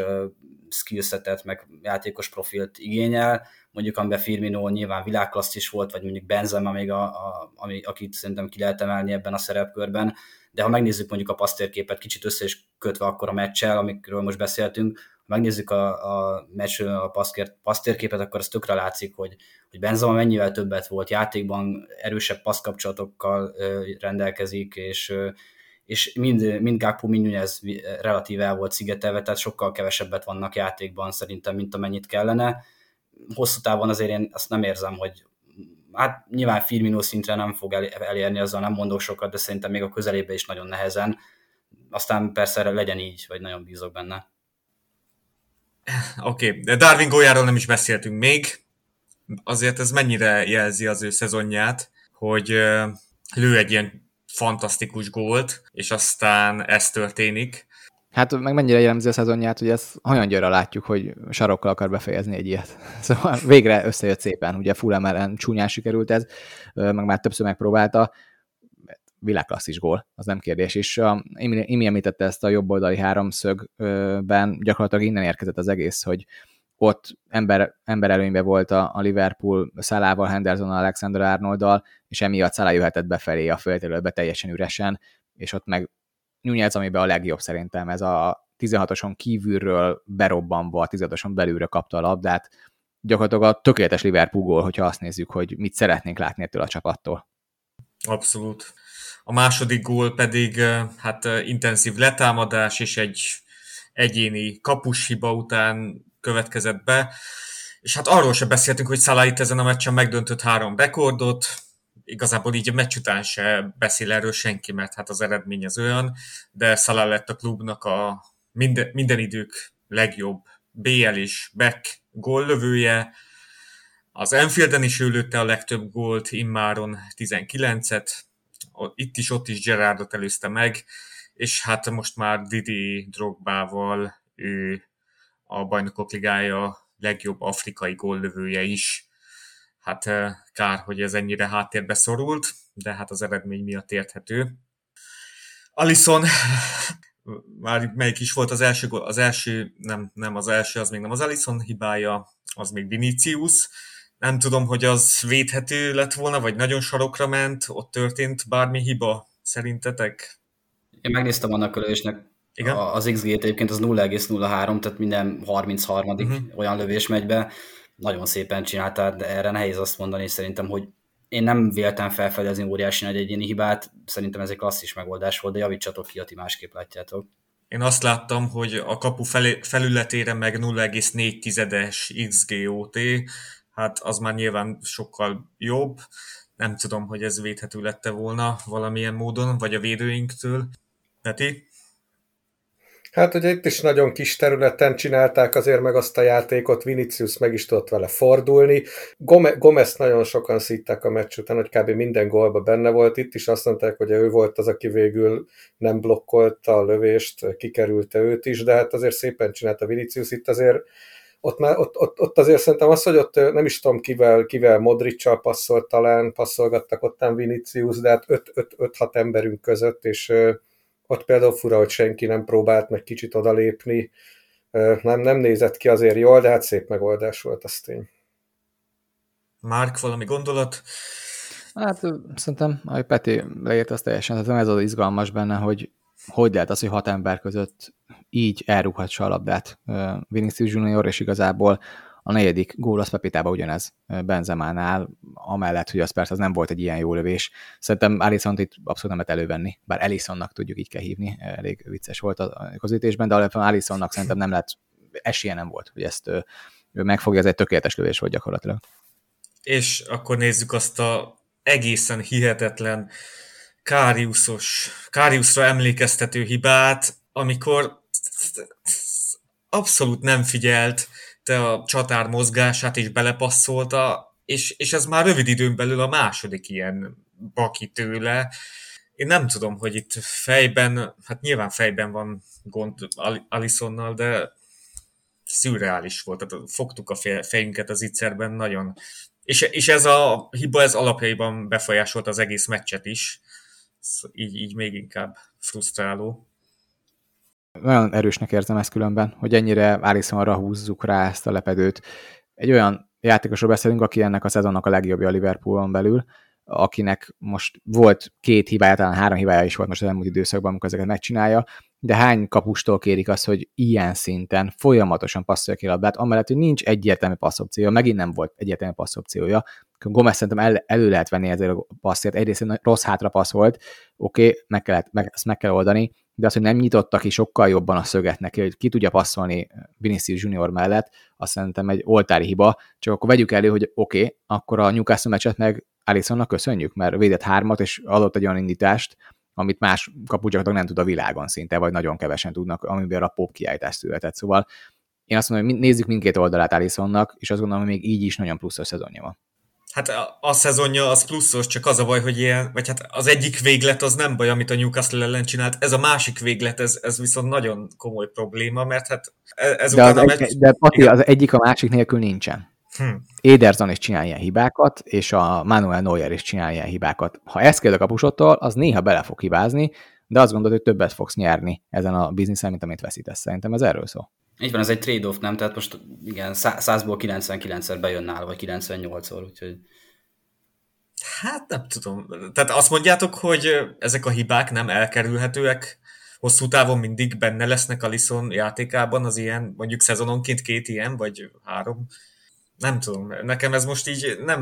skillsetet, meg játékos profilt igényel, mondjuk amiben Firmino nyilván világklassz is volt, vagy mondjuk Benzema még, a, a, ami, akit szerintem ki lehet emelni ebben a szerepkörben, de ha megnézzük mondjuk a pasztérképet kicsit össze is kötve akkor a meccsel, amikről most beszéltünk, megnézzük a, a meccsről a pasztérképet, akkor az tökre látszik, hogy, hogy Benzema mennyivel többet volt játékban, erősebb passzkapcsolatokkal rendelkezik, és, és mind, mind Gakpo, mind ez relatíve el volt szigetelve, tehát sokkal kevesebbet vannak játékban szerintem, mint amennyit kellene. Hosszú távon azért én azt nem érzem, hogy hát nyilván Firmino szintre nem fog elérni, azzal nem mondok sokat, de szerintem még a közelébe is nagyon nehezen. Aztán persze legyen így, vagy nagyon bízok benne. Oké, okay. de Darwin gólyáról nem is beszéltünk még. Azért ez mennyire jelzi az ő szezonját, hogy lő egy ilyen fantasztikus gólt, és aztán ez történik. Hát meg mennyire jellemzi a szezonját, hogy ezt gyarra látjuk, hogy sarokkal akar befejezni egy ilyet. Szóval végre összejött szépen, ugye full ellen csúnyán sikerült ez, meg már többször megpróbálta, világklasszis gól, az nem kérdés. És uh, Imi említette ezt a jobboldali háromszögben, gyakorlatilag innen érkezett az egész, hogy ott ember, ember előnybe volt a, a Liverpool Szalával, Henderson, Alexander Arnolddal, és emiatt Szalá jöhetett befelé a földterületbe teljesen üresen, és ott meg Nunez, amiben a legjobb szerintem, ez a 16-oson kívülről berobbanva, a 16-oson belülre kapta a labdát, gyakorlatilag a tökéletes Liverpool gól, hogyha azt nézzük, hogy mit szeretnénk látni ettől a csapattól. Abszolút. A második gól pedig hát intenzív letámadás és egy egyéni kapushiba után következett be. És hát arról sem beszéltünk, hogy Salah itt ezen a meccsen megdöntött három rekordot, igazából így a meccs után se beszél erről senki, mert hát az eredmény az olyan, de Salah lett a klubnak a minden, minden idők legjobb BL és back góllövője, az Enfielden is ő lőtte a legtöbb gólt, immáron 19-et, itt is, ott is Gerardot előzte meg, és hát most már Didi Drogbával ő a Bajnokok Ligája legjobb afrikai góllövője is. Hát eh, kár, hogy ez ennyire háttérbe szorult, de hát az eredmény miatt érthető. Alison, már melyik is volt az első, az első, nem, nem az első, az még nem az Alison hibája, az még Vinicius, nem tudom, hogy az védhető lett volna, vagy nagyon sarokra ment, ott történt bármi hiba, szerintetek? Én megnéztem annak lövésnek Igen? az XG-t egyébként az 0,03, tehát minden 33. Uh-huh. Mhm. olyan lövés megy be. Nagyon szépen csinálta, de erre nehéz azt mondani szerintem, hogy én nem véltem felfedezni óriási nagy egyéni hibát, szerintem ez egy klasszis megoldás volt, de javítsatok ki, ti másképp látjátok. Én azt láttam, hogy a kapu felületére meg 0,4-es XGOT, hát az már nyilván sokkal jobb. Nem tudom, hogy ez védhető lette volna valamilyen módon, vagy a védőinktől. Peti? Hát ugye itt is nagyon kis területen csinálták azért meg azt a játékot, Vinicius meg is tudott vele fordulni. Gome- Gomez nagyon sokan szítták a meccs után, hogy kb. minden gólba benne volt. Itt is azt mondták, hogy ő volt az, aki végül nem blokkolta a lövést, kikerülte őt is, de hát azért szépen csinálta Vinicius. Itt azért ott, már, ott, ott, ott azért szerintem az, hogy ott nem is tudom kivel, kivel Modricsal passzolt talán, passzolgattak ottán Vinicius, de hát 5-6 emberünk között, és ott például fura, hogy senki nem próbált meg kicsit odalépni, nem, nem nézett ki azért jól, de hát szép megoldás volt, az tény. Márk, valami gondolat? Hát szerintem, ahogy Peti leírt, az teljesen, tehát ez az izgalmas benne, hogy hogy lehet az, hogy hat ember között így elrúghatsa a labdát Vinicius Junior, és igazából a negyedik gól az Pepitában ugyanez Benzemánál, amellett, hogy az persze az nem volt egy ilyen jó lövés. Szerintem Alisson itt abszolút nem lehet elővenni, bár Alisonnak tudjuk így kell hívni, elég vicces volt a közítésben, de alapvetően Alisonnak szerintem nem lehet, esélye nem volt, hogy ezt ő megfogja, ez egy tökéletes lövés volt gyakorlatilag. És akkor nézzük azt a egészen hihetetlen Káriuszos, Káriuszra emlékeztető hibát, amikor abszolút nem figyelt a csatár mozgását, és belepasszolta, és, és ez már rövid időn belül a második ilyen baki tőle. Én nem tudom, hogy itt fejben, hát nyilván fejben van gond Alisonnal, de szürreális volt. Tehát fogtuk a fejünket az ittszerben nagyon. És, és ez a hiba, ez alapjaiban befolyásolta az egész meccset is. Így, így még inkább frusztráló nagyon erősnek érzem ezt különben, hogy ennyire arra húzzuk rá ezt a lepedőt. Egy olyan játékosról beszélünk, aki ennek a szezonnak a legjobbja a Liverpoolon belül, akinek most volt két hibája, talán három hibája is volt most az elmúlt időszakban, amikor ezeket megcsinálja, de hány kapustól kérik azt, hogy ilyen szinten folyamatosan passzolja ki a labdát, amellett, hogy nincs egyértelmű passzopciója, megint nem volt egyértelmű passzopciója. Gomez szerintem el, elő lehet venni ezért a passzért, egyrészt rossz hátra passz volt, oké, okay, meg, kellett, meg, ezt meg kell oldani, de az, hogy nem nyitotta ki sokkal jobban a szöget neki, hogy ki tudja passzolni Vinicius Junior mellett, azt szerintem egy oltári hiba, csak akkor vegyük elő, hogy oké, okay, akkor a Newcastle meccset meg Alissonnak köszönjük, mert védett hármat, és adott egy olyan indítást, amit más kapucsak nem tud a világon szinte, vagy nagyon kevesen tudnak, amiben a pop kiállítás született. Szóval én azt mondom, hogy nézzük mindkét oldalát Alissonnak, és azt gondolom, hogy még így is nagyon pluszos szezonja van. Hát a, a szezonja az pluszos, csak az a baj, hogy ilyen, vagy hát az egyik véglet az nem baj, amit a Newcastle ellen csinált, ez a másik véglet, ez, ez viszont nagyon komoly probléma, mert hát e, ez de, az a meccs... de Pati, az egyik a másik nélkül nincsen. Hm. Ederson is csinál ilyen hibákat, és a Manuel Neuer is csinál ilyen hibákat. Ha ezt kérd a kapusottól, az néha bele fog hibázni, de azt gondolod, hogy többet fogsz nyerni ezen a bizniszen, mint amit veszítesz. Szerintem ez erről szól. Így van, ez egy trade-off, nem? Tehát most igen, 100-ból 99-szer bejön nála, vagy 98-szor, úgyhogy... Hát nem tudom. Tehát azt mondjátok, hogy ezek a hibák nem elkerülhetőek, hosszú távon mindig benne lesznek a Lison játékában az ilyen, mondjuk szezononként két ilyen, vagy három nem tudom, nekem ez most így nem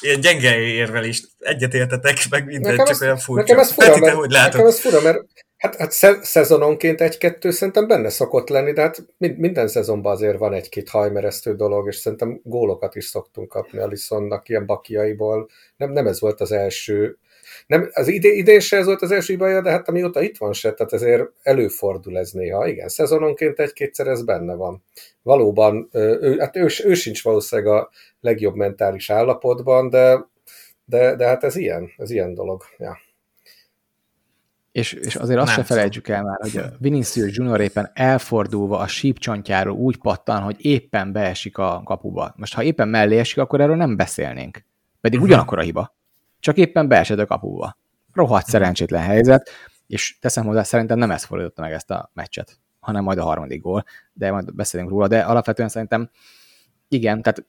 ilyen gyenge érvelést egyetértetek, meg minden, nekem csak ez, olyan furcsa. Nekem ez fura, Peti, mert, hogy nekem ez fura, mert hát, hát szezononként egy-kettő szerintem benne szokott lenni, de hát minden szezonban azért van egy-két hajmeresztő dolog, és szerintem gólokat is szoktunk kapni a Lissonnak ilyen bakiaiból. Nem, nem ez volt az első nem, az ide, idén se ez volt az első baja, de hát amióta itt van se, tehát ezért előfordul ez néha. Igen, szezononként egy-kétszer ez benne van. Valóban, ő, hát ő, ő sincs valószínűleg a legjobb mentális állapotban, de, de, de hát ez ilyen, ez ilyen dolog. Ja. És, és azért azt se felejtsük el már, hogy a Vinicius Junior éppen elfordulva a sípcsontjáról úgy pattan, hogy éppen beesik a kapuba. Most ha éppen mellé esik, akkor erről nem beszélnénk. Pedig ugyanakkor a hiba csak éppen beesett a kapuba. Rohadt szerencsétlen helyzet, és teszem hozzá, szerintem nem ez fordította meg ezt a meccset, hanem majd a harmadik gól, de majd beszélünk róla, de alapvetően szerintem igen, tehát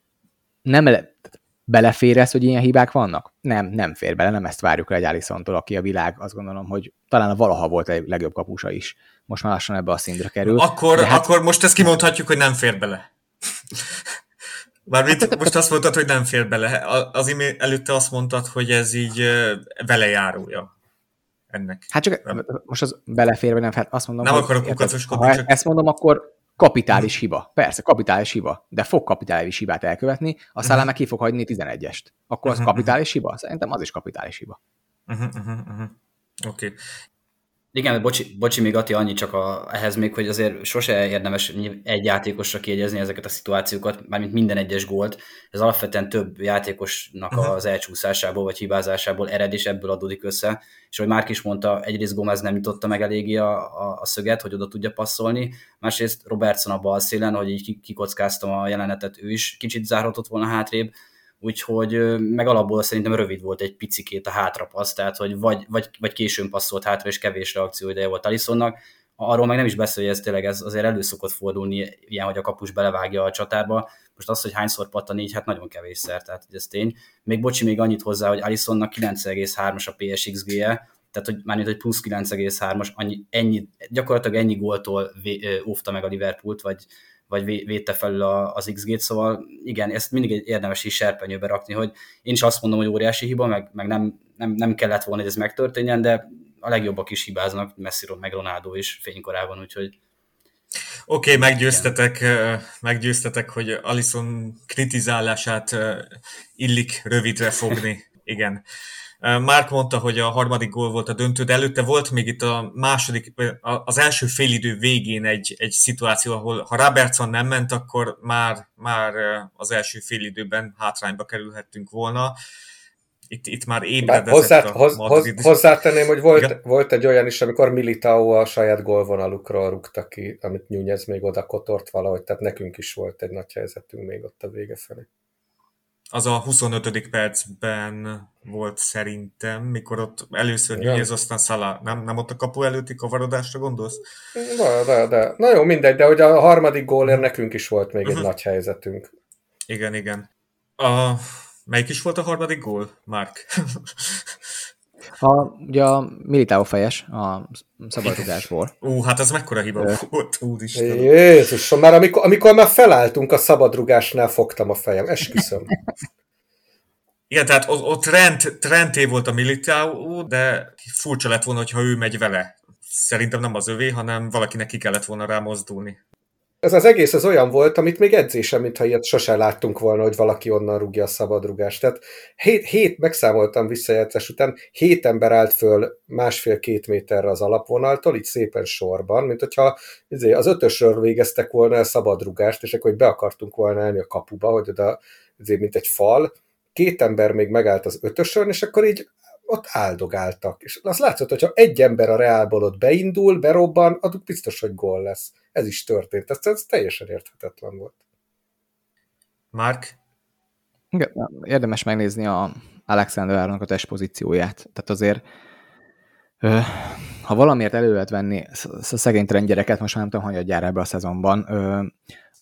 nem tehát belefér ez, hogy ilyen hibák vannak? Nem, nem fér bele, nem ezt várjuk el egy Alisson-tól, aki a világ, azt gondolom, hogy talán a valaha volt egy legjobb kapusa is. Most már lassan ebbe a szintre kerül. Akkor, hát... akkor most ezt kimondhatjuk, hogy nem fér bele. Mármint most azt mondtad, hogy nem fér bele. Az imént előtte azt mondtad, hogy ez így vele járója ennek. Hát csak nem. most az belefér, vagy nem, hát azt mondom, nem hogy akarok kukacoskodni. Ha csak... ezt mondom, akkor kapitális hiba. Persze, kapitális hiba, de fog kapitális hibát elkövetni, aztán hmm. meg ki fog hagyni 11-est. Akkor az hmm. kapitális hiba? Szerintem az is kapitális hiba. Uh-huh, uh-huh, uh-huh. Oké. Okay. Igen, bocsi, bocsi még Ati, annyi csak a, ehhez még, hogy azért sose érdemes egy játékosra kiegyezni ezeket a szituációkat, mármint minden egyes gólt. Ez alapvetően több játékosnak az elcsúszásából vagy hibázásából ered, és ebből adódik össze. És ahogy Márk is mondta, egyrészt Gomez nem jutotta meg eléggé a, a, a szöget, hogy oda tudja passzolni, másrészt Robertson a bal szélen, hogy így kikockáztam a jelenetet, ő is kicsit zárhatott volna hátrébb, úgyhogy meg alapból szerintem rövid volt egy picikét a hátrapassz, tehát hogy vagy, vagy, vagy későn passzolt hátra, és kevés reakció ideje volt Alisonnak. Arról meg nem is beszél, hogy ez tényleg ez azért elő szokott fordulni, ilyen, hogy a kapus belevágja a csatárba. Most az, hogy hányszor pattan így, hát nagyon kevésszer, tehát ez tény. Még bocsi, még annyit hozzá, hogy Alisonnak 9,3-as a PSXG-je, tehát hogy már hogy plusz 9,3-as, annyi, ennyi, gyakorlatilag ennyi góltól óvta meg a Liverpoolt, vagy, vagy védte felül az XG-t, szóval igen, ezt mindig érdemes is serpenyőbe rakni, hogy én is azt mondom, hogy óriási hiba, meg, meg nem, nem, nem kellett volna, hogy ez megtörténjen, de a legjobbak is hibáznak, Messiról meg Ronaldo is fénykorában, úgyhogy Oké, okay, meggyőztetek, igen. meggyőztetek, hogy Alison kritizálását illik rövidre fogni. Igen. Mark mondta, hogy a harmadik gól volt a döntő, de előtte volt még itt a második, az első félidő végén egy, egy szituáció, ahol ha Robertson nem ment, akkor már, már az első félidőben hátrányba kerülhettünk volna. Itt, itt már ébredett hozzá, a hoz. Hozzátenném, hogy volt, volt egy olyan is, amikor Militao a saját gólvonalukról rúgta ki, amit Nyújez még oda kotort valahogy, tehát nekünk is volt egy nagy helyzetünk még ott a vége felé az a 25. percben volt szerintem, mikor ott először Nyújez, aztán Szala, nem, nem ott a kapu előtti kavarodásra gondolsz? De, de, de. Na jó, mindegy, de hogy a harmadik gólért nekünk is volt még uh-huh. egy mhm. nagy helyzetünk. Igen, igen. A, melyik is volt a harmadik gól, Mark? A, ugye a Militao fejes a szabadrugásból. Ú, hát ez mekkora hiba Ö... volt, úristen. Jézusom, már amikor, amikor már felálltunk a szabadrugásnál, fogtam a fejem, esküszöm. Igen, tehát ott, trend, trendé volt a Militao, de furcsa lett volna, hogyha ő megy vele. Szerintem nem az övé, hanem valakinek ki kellett volna rá mozdulni ez az egész az olyan volt, amit még edzésem, mintha ilyet sose láttunk volna, hogy valaki onnan rúgja a szabadrugást. Tehát hét, hét megszámoltam visszajátszás után, hét ember állt föl másfél-két méterre az alapvonaltól, így szépen sorban, mint hogyha izé, az ötösről végeztek volna a szabadrugást, és akkor be akartunk volna állni a kapuba, hogy oda, izé, mint egy fal, két ember még megállt az ötösön, és akkor így ott áldogáltak. És az látszott, hogyha egy ember a Reálból ott beindul, berobban, adjuk biztos, hogy gól lesz. Ez is történt. Ez, ez teljesen érthetetlen volt. Mark? Érdemes megnézni a Alexander Árnak a testpozícióját. Tehát azért ha valamiért elő lehet venni a szegénytelen gyereket, most már nem tudom, hogy adjál ebbe a szezonban,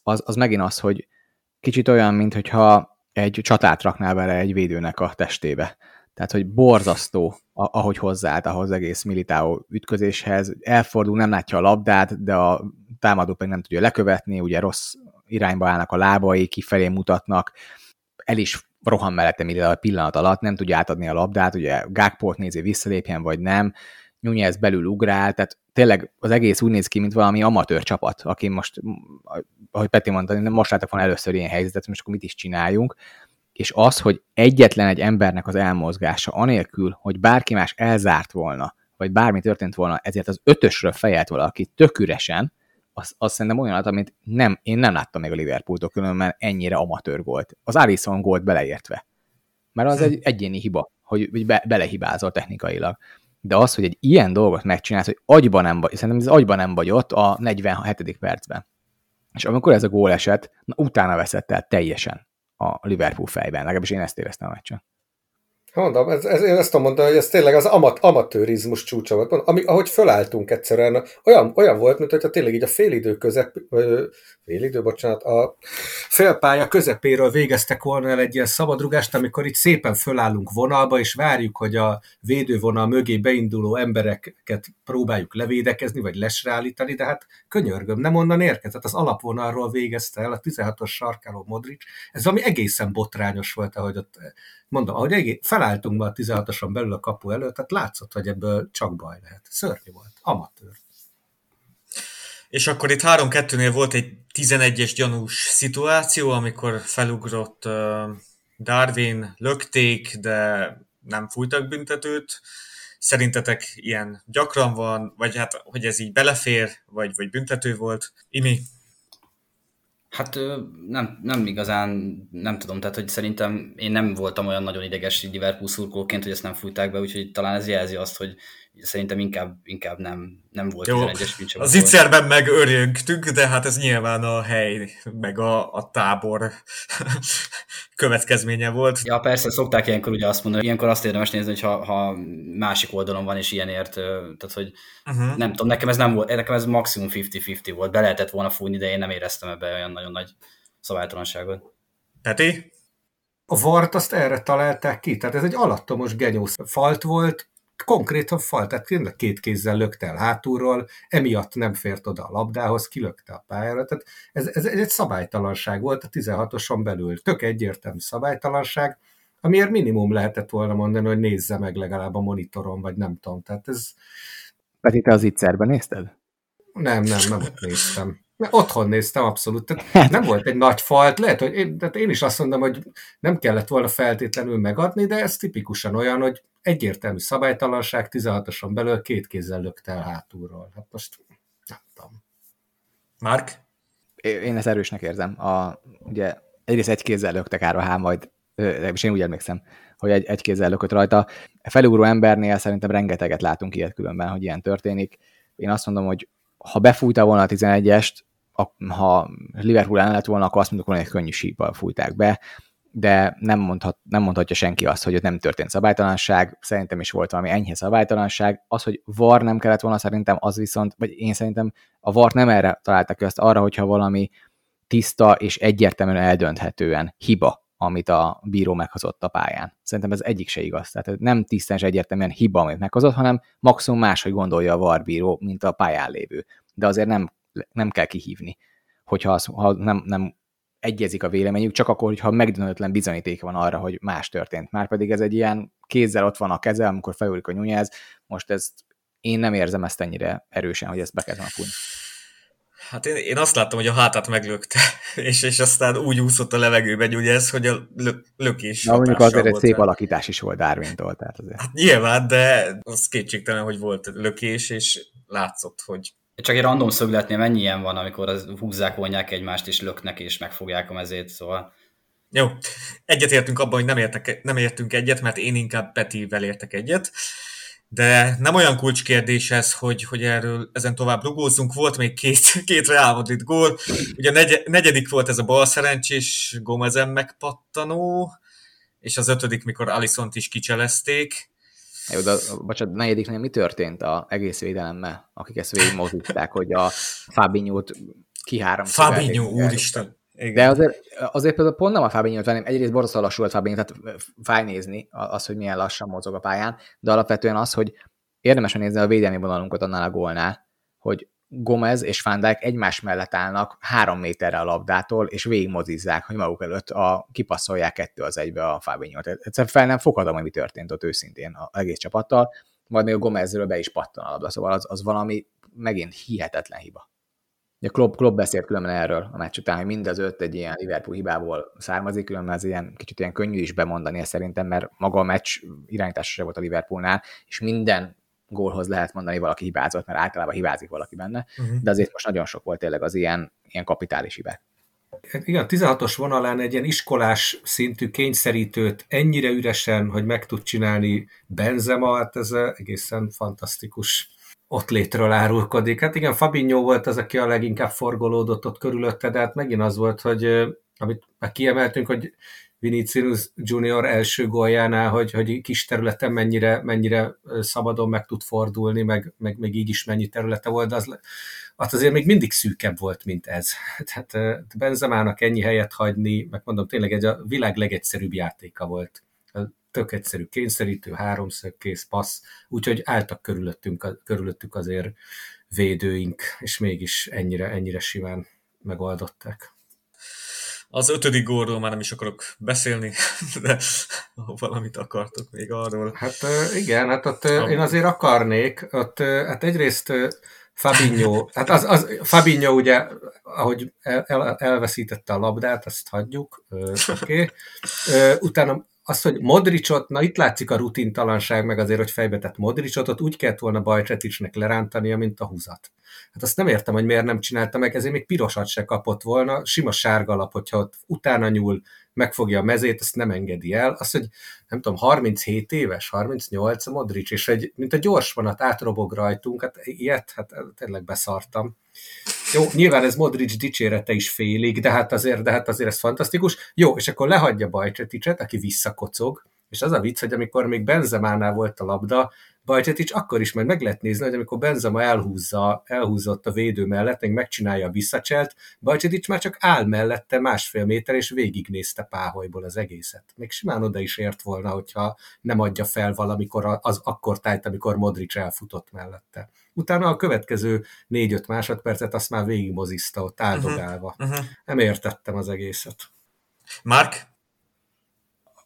az, az megint az, hogy kicsit olyan, mintha egy csatát raknál vele egy védőnek a testébe. Tehát, hogy borzasztó, ahogy hozzáállt ahhoz egész Militao ütközéshez. Elfordul, nem látja a labdát, de a támadó pedig nem tudja lekövetni, ugye rossz irányba állnak a lábai, kifelé mutatnak, el is rohan mellette a pillanat alatt, nem tudja átadni a labdát, ugye Gákport nézi, visszalépjen vagy nem, Nunez belül ugrál, tehát tényleg az egész úgy néz ki, mint valami amatőr csapat, aki most, ahogy Peti mondta, most láttak volna először ilyen helyzetet, most akkor mit is csináljunk, és az, hogy egyetlen egy embernek az elmozgása, anélkül, hogy bárki más elzárt volna, vagy bármi történt volna, ezért az ötösről fejelt valaki tök üresen, az, az szerintem olyan, amit nem, én nem láttam még a Liverpooltól, különben ennyire amatőr volt. Az Alisson gólt beleértve. Mert az hm. egy egyéni hiba, hogy be, belehibázol technikailag. De az, hogy egy ilyen dolgot megcsinálsz, hogy agyban nem vagy, szerintem ez agyban nem vagy ott a 47. percben. És amikor ez a gól esett, na, utána veszett el teljesen a Liverpool fejben, legalábbis én ezt éreztem a meccsen. Mondom, ez, ez, én ezt tudom mondani, hogy ez tényleg az amat, amatőrizmus csúcsa volt. Ami, ahogy fölálltunk egyszerűen, olyan, olyan volt, mint hogyha tényleg így a félidő közep, félidő, bocsánat, a félpálya közepéről végeztek volna el egy ilyen szabadrugást, amikor itt szépen fölállunk vonalba, és várjuk, hogy a védővonal mögé beinduló embereket próbáljuk levédekezni, vagy lesreállítani, de hát könyörgöm, nem onnan érkezett, az alapvonalról végezte el a 16-os sarkáló Modric. Ez valami egészen botrányos volt, ahogy ott mondom, ahogy egész, felálltunk be a 16-oson belül a kapu előtt, tehát látszott, hogy ebből csak baj lehet. Szörnyű volt, amatőr. És akkor itt 3-2-nél volt egy 11-es gyanús szituáció, amikor felugrott uh, Darwin, lökték, de nem fújtak büntetőt. Szerintetek ilyen gyakran van, vagy hát, hogy ez így belefér, vagy, vagy büntető volt? Imi? Hát nem, nem igazán, nem tudom, tehát hogy szerintem én nem voltam olyan nagyon ideges Liverpool szurkolóként, hogy ezt nem fújták be, úgyhogy talán ez jelzi azt, hogy szerintem inkább, inkább nem, nem volt Jó, 11-es Az ittszerben meg örjöntünk, de hát ez nyilván a hely, meg a, a tábor következménye volt. Ja, persze, szokták ilyenkor ugye azt mondani, ilyenkor azt érdemes nézni, hogy ha, ha másik oldalon van és ilyenért, tehát hogy uh-huh. nem tudom, nekem ez nem volt, nekem ez maximum 50-50 volt, be lehetett volna fújni, de én nem éreztem ebbe olyan nagyon nagy szabálytalanságot. Peti? A vart azt erre találták ki, tehát ez egy alattomos genyósz falt volt, konkrétan fal, tehát tényleg két kézzel lökte el hátulról, emiatt nem fért oda a labdához, kilökte a pályára, tehát ez, ez, ez egy szabálytalanság volt a 16-oson belül, tök egyértelmű szabálytalanság, amiért minimum lehetett volna mondani, hogy nézze meg legalább a monitoron, vagy nem tudom, tehát ez... Peti, te az ittszerben nézted? Nem, nem, nem ott néztem. Otthon néztem abszolút. Tehát hát- nem volt egy nagy falt. Lehet, hogy én, tehát én is azt mondom, hogy nem kellett volna feltétlenül megadni, de ez tipikusan olyan, hogy egyértelmű szabálytalanság, 16-oson belül két kézzel lökte el hátulról. Hát most nem tudom. Mark? Én ezt erősnek érzem. A, ugye egyrészt egy kézzel löktek Árvahán, majd és én úgy emlékszem, hogy egy, egy kézzel lökött rajta. A felugró embernél szerintem rengeteget látunk ilyet különben, hogy ilyen történik. Én azt mondom, hogy ha befújta volna a 11-est, ha Liverpool ellen lett volna, akkor azt mondjuk volna, hogy könnyű síppal fújták be, de nem, mondhat, nem mondhatja senki azt, hogy ott nem történt szabálytalanság, szerintem is volt valami enyhe szabálytalanság. Az, hogy VAR nem kellett volna, szerintem az viszont, vagy én szerintem a VAR nem erre találtak ki, azt arra, hogyha valami tiszta és egyértelműen eldönthetően hiba, amit a bíró meghozott a pályán. Szerintem ez egyik se igaz. Tehát nem tisztán és egyértelműen hiba, amit meghozott, hanem maximum máshogy gondolja a VAR bíró, mint a pályán lévő. De azért nem, nem kell kihívni, hogyha az, ha nem, nem egyezik a véleményük, csak akkor, hogyha megdöntetlen bizonyíték van arra, hogy más történt. Márpedig ez egy ilyen kézzel ott van a keze, amikor felülik a nyújjáz, most ezt én nem érzem ezt ennyire erősen, hogy ezt be kellene fújni. Hát én, én azt láttam, hogy a hátát meglökte, és, és aztán úgy úszott a levegőben, ugye ez, hogy a lökés Na mondjuk azért egy szép alakítás is volt Darwin-tól. Tehát azért. Hát nyilván, de az kétségtelen, hogy volt lökés, és látszott, hogy csak egy random szögletnél mennyi ilyen van, amikor az húzzák, vonják egymást, és löknek, és megfogják a mezét, szóval... Jó, egyetértünk abban, hogy nem, értek, nem értünk egyet, mert én inkább Petivel értek egyet, de nem olyan kulcskérdés ez, hogy, hogy erről ezen tovább rugózzunk. Volt még két, két Real Madrid gól, ugye a negy, negyedik volt ez a bal szerencsés Gomezen megpattanó, és az ötödik, mikor Alisont is kicselezték, jó, de bocsánat, negyediknél mi történt a egész védelemmel, akik ezt végigmozították, hogy a Fabinho-t kihárom. Fabinho, úristen. Igen. De azért, azért például pont nem a Fabinho-t venném, egyrészt borzasztó lassú volt Fabinho, tehát fáj nézni az, hogy milyen lassan mozog a pályán, de alapvetően az, hogy érdemes nézni a védelmi vonalunkat annál a gólnál, hogy Gomez és Van Dijk egymás mellett állnak három méterre a labdától, és végigmozizzák, hogy maguk előtt a, kipasszolják kettő az egybe a Fabinho-t. Egyszerűen fel nem fogadom, hogy mi történt ott őszintén az egész csapattal, majd még a Gomezről be is pattan a labda, szóval az, az valami megint hihetetlen hiba. A Klopp, Klopp beszélt különben erről a meccs után, hogy mind az öt egy ilyen Liverpool hibából származik, különben ez ilyen kicsit ilyen könnyű is bemondani ezt szerintem, mert maga a meccs irányítása se volt a Liverpoolnál, és minden gólhoz lehet mondani, valaki hibázott, mert általában hibázik valaki benne, uh-huh. de azért most nagyon sok volt tényleg az ilyen, ilyen kapitális hibák. Igen, 16-os vonalán egy ilyen iskolás szintű kényszerítőt ennyire üresen, hogy meg tud csinálni Benzema, hát ez egészen fantasztikus ott létről árulkodik. Hát igen, Fabinho volt az, aki a leginkább forgolódott ott körülötte, de hát megint az volt, hogy amit már kiemeltünk, hogy Vinicius Junior első góljánál, hogy, hogy kis területen mennyire, mennyire szabadon meg tud fordulni, meg, meg még így is mennyi területe volt, az, az azért még mindig szűkebb volt, mint ez. Tehát Benzemának ennyi helyet hagyni, meg mondom, tényleg egy a világ legegyszerűbb játéka volt. Tök egyszerű kényszerítő, háromszög, kész, passz, úgyhogy álltak körülöttünk, körülöttük azért védőink, és mégis ennyire, ennyire simán megoldották. Az ötödik gólról már nem is akarok beszélni, de valamit akartok még arról. Hát igen, hát ott a... én azért akarnék, ott hát egyrészt Fabinho, hát az, az Fabinho ugye, ahogy el, el, elveszítette a labdát, azt hagyjuk, oké. Okay. Utána az, hogy Modricot, na itt látszik a rutintalanság, meg azért, hogy fejbe tett Modricot, ott úgy kellett volna Bajcseticsnek lerántania, mint a húzat. Hát azt nem értem, hogy miért nem csinálta meg, ezért még pirosat se kapott volna, sima sárga lap, hogyha ott utána nyúl, megfogja a mezét, azt nem engedi el. Az, hogy nem tudom, 37 éves, 38 a Modric, és egy, mint a gyors vonat átrobog rajtunk, hát ilyet, hát tényleg beszartam. Jó, nyilván ez Modric dicsérete is félig, de hát azért, de hát azért ez fantasztikus. Jó, és akkor lehagyja Bajcseticset, aki visszakocog, és az a vicc, hogy amikor még Benzemánál volt a labda, Bajcsetics akkor is majd meg lehet nézni, hogy amikor Benzema elhúzza, elhúzott a védő mellett, még megcsinálja a visszacselt, Bajcsetics már csak áll mellette másfél méter, és végignézte páholyból az egészet. Még simán oda is ért volna, hogyha nem adja fel valamikor az akkor tájt, amikor Modric elfutott mellette. Utána a következő négy-öt másodpercet azt már végigmozizta ott áldogálva. Uh-huh. Uh-huh. Nem értettem az egészet. Mark,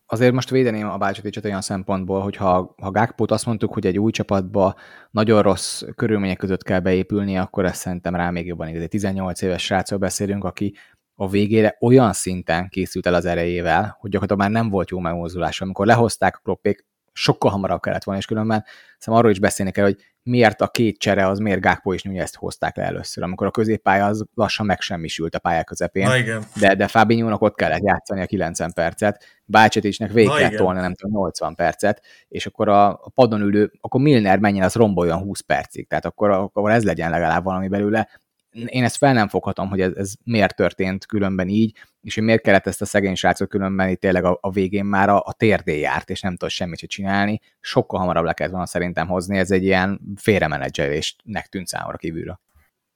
azért most védeném a Bácsovicsot olyan szempontból, hogy ha, ha Gákpót azt mondtuk, hogy egy új csapatba nagyon rossz körülmények között kell beépülni, akkor ezt szerintem rá még jobban igaz. Egy 18 éves srácról beszélünk, aki a végére olyan szinten készült el az erejével, hogy gyakorlatilag már nem volt jó megmozdulása. Amikor lehozták a kloppék, sokkal hamarabb kellett volna, és különben szóval arról is beszélni kell, hogy miért a két csere, az miért Gákpó és ezt hozták le először, amikor a középpálya az lassan megsemmisült a pálya közepén. Na igen. De, de Fábinyónak ott kellett játszani a 90 percet, Bácsetisnek végig kellett tolni, nem tudom, 80 percet, és akkor a, a padon ülő, akkor Milner menjen, az romboljon 20 percig, tehát akkor, akkor ez legyen legalább valami belőle, én ezt fel nem foghatom, hogy ez, ez miért történt különben így, és hogy miért kellett ezt a szegény srácot különben itt tényleg a, a végén már a, a térdé járt, és nem tudott semmit sem csinálni. Sokkal hamarabb le kellett volna szerintem hozni, ez egy ilyen félremenedzselésnek tűnt számomra kívülről.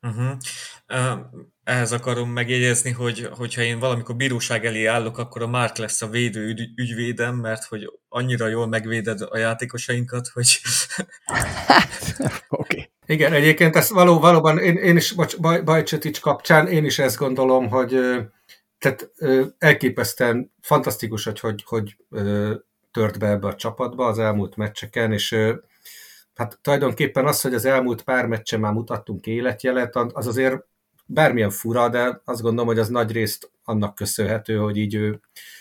Uh-huh. Uh, ehhez akarom megjegyezni, hogy hogyha én valamikor bíróság elé állok, akkor a Mark lesz a védő ügy, ügyvédem, mert hogy annyira jól megvéded a játékosainkat, hogy... Hát, Oké. Okay. Igen, egyébként ezt való, valóban én, én is, bocs, Baj, Bajcsetics kapcsán én is ezt gondolom, hogy tehát elképesztően fantasztikus, hogy, hogy, hogy tört be ebbe a csapatba az elmúlt meccseken, és hát tulajdonképpen az, hogy az elmúlt pár meccsen már mutattunk életjelet, az azért bármilyen fura, de azt gondolom, hogy az nagy részt annak köszönhető, hogy így ő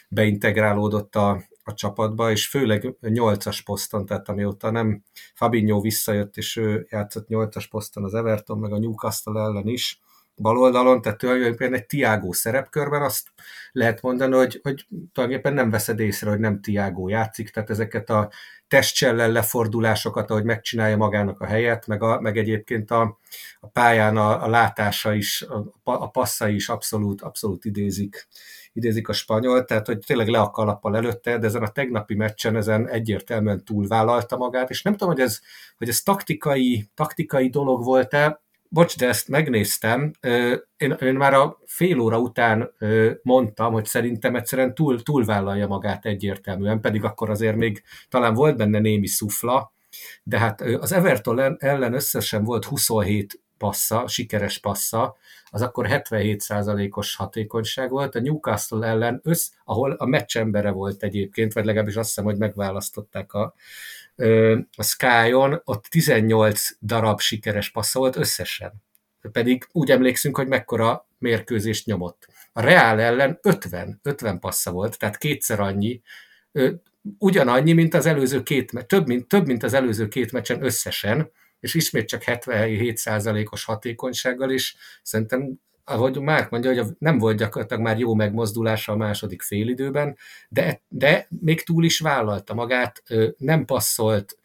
beintegrálódott a, a csapatba, és főleg nyolcas poszton, tehát amióta nem Fabinho visszajött, és ő játszott nyolcas poszton az Everton, meg a Newcastle ellen is, baloldalon, tehát tulajdonképpen egy Tiago szerepkörben azt lehet mondani, hogy, hogy tulajdonképpen nem veszed észre, hogy nem Tiago játszik, tehát ezeket a testcsellel lefordulásokat, ahogy megcsinálja magának a helyet, meg, a, meg egyébként a, a pályán a, a látása is, a, a passzai is abszolút, abszolút idézik idézik a spanyol, tehát hogy tényleg le a kalappal előtte, de ezen a tegnapi meccsen ezen egyértelműen túlvállalta magát, és nem tudom, hogy ez, hogy ez taktikai, taktikai dolog volt-e, bocs, de ezt megnéztem, én, én már a fél óra után mondtam, hogy szerintem egyszerűen túl, túlvállalja magát egyértelműen, pedig akkor azért még talán volt benne némi szufla, de hát az Everton ellen összesen volt 27 passza, sikeres passza, az akkor 77%-os hatékonyság volt. A Newcastle ellen, össz, ahol a meccs embere volt egyébként, vagy legalábbis azt hiszem, hogy megválasztották a, a Sky-on, ott 18 darab sikeres passza volt összesen. Pedig úgy emlékszünk, hogy mekkora mérkőzést nyomott. A Real ellen 50, 50 passza volt, tehát kétszer annyi, ugyanannyi, mint az előző két, több mint, több, mint az előző két meccsen összesen, és ismét csak 77%-os hatékonysággal, is szerintem ahogy Márk mondja, hogy nem volt gyakorlatilag már jó megmozdulása a második félidőben, de, de még túl is vállalta magát, nem passzolt,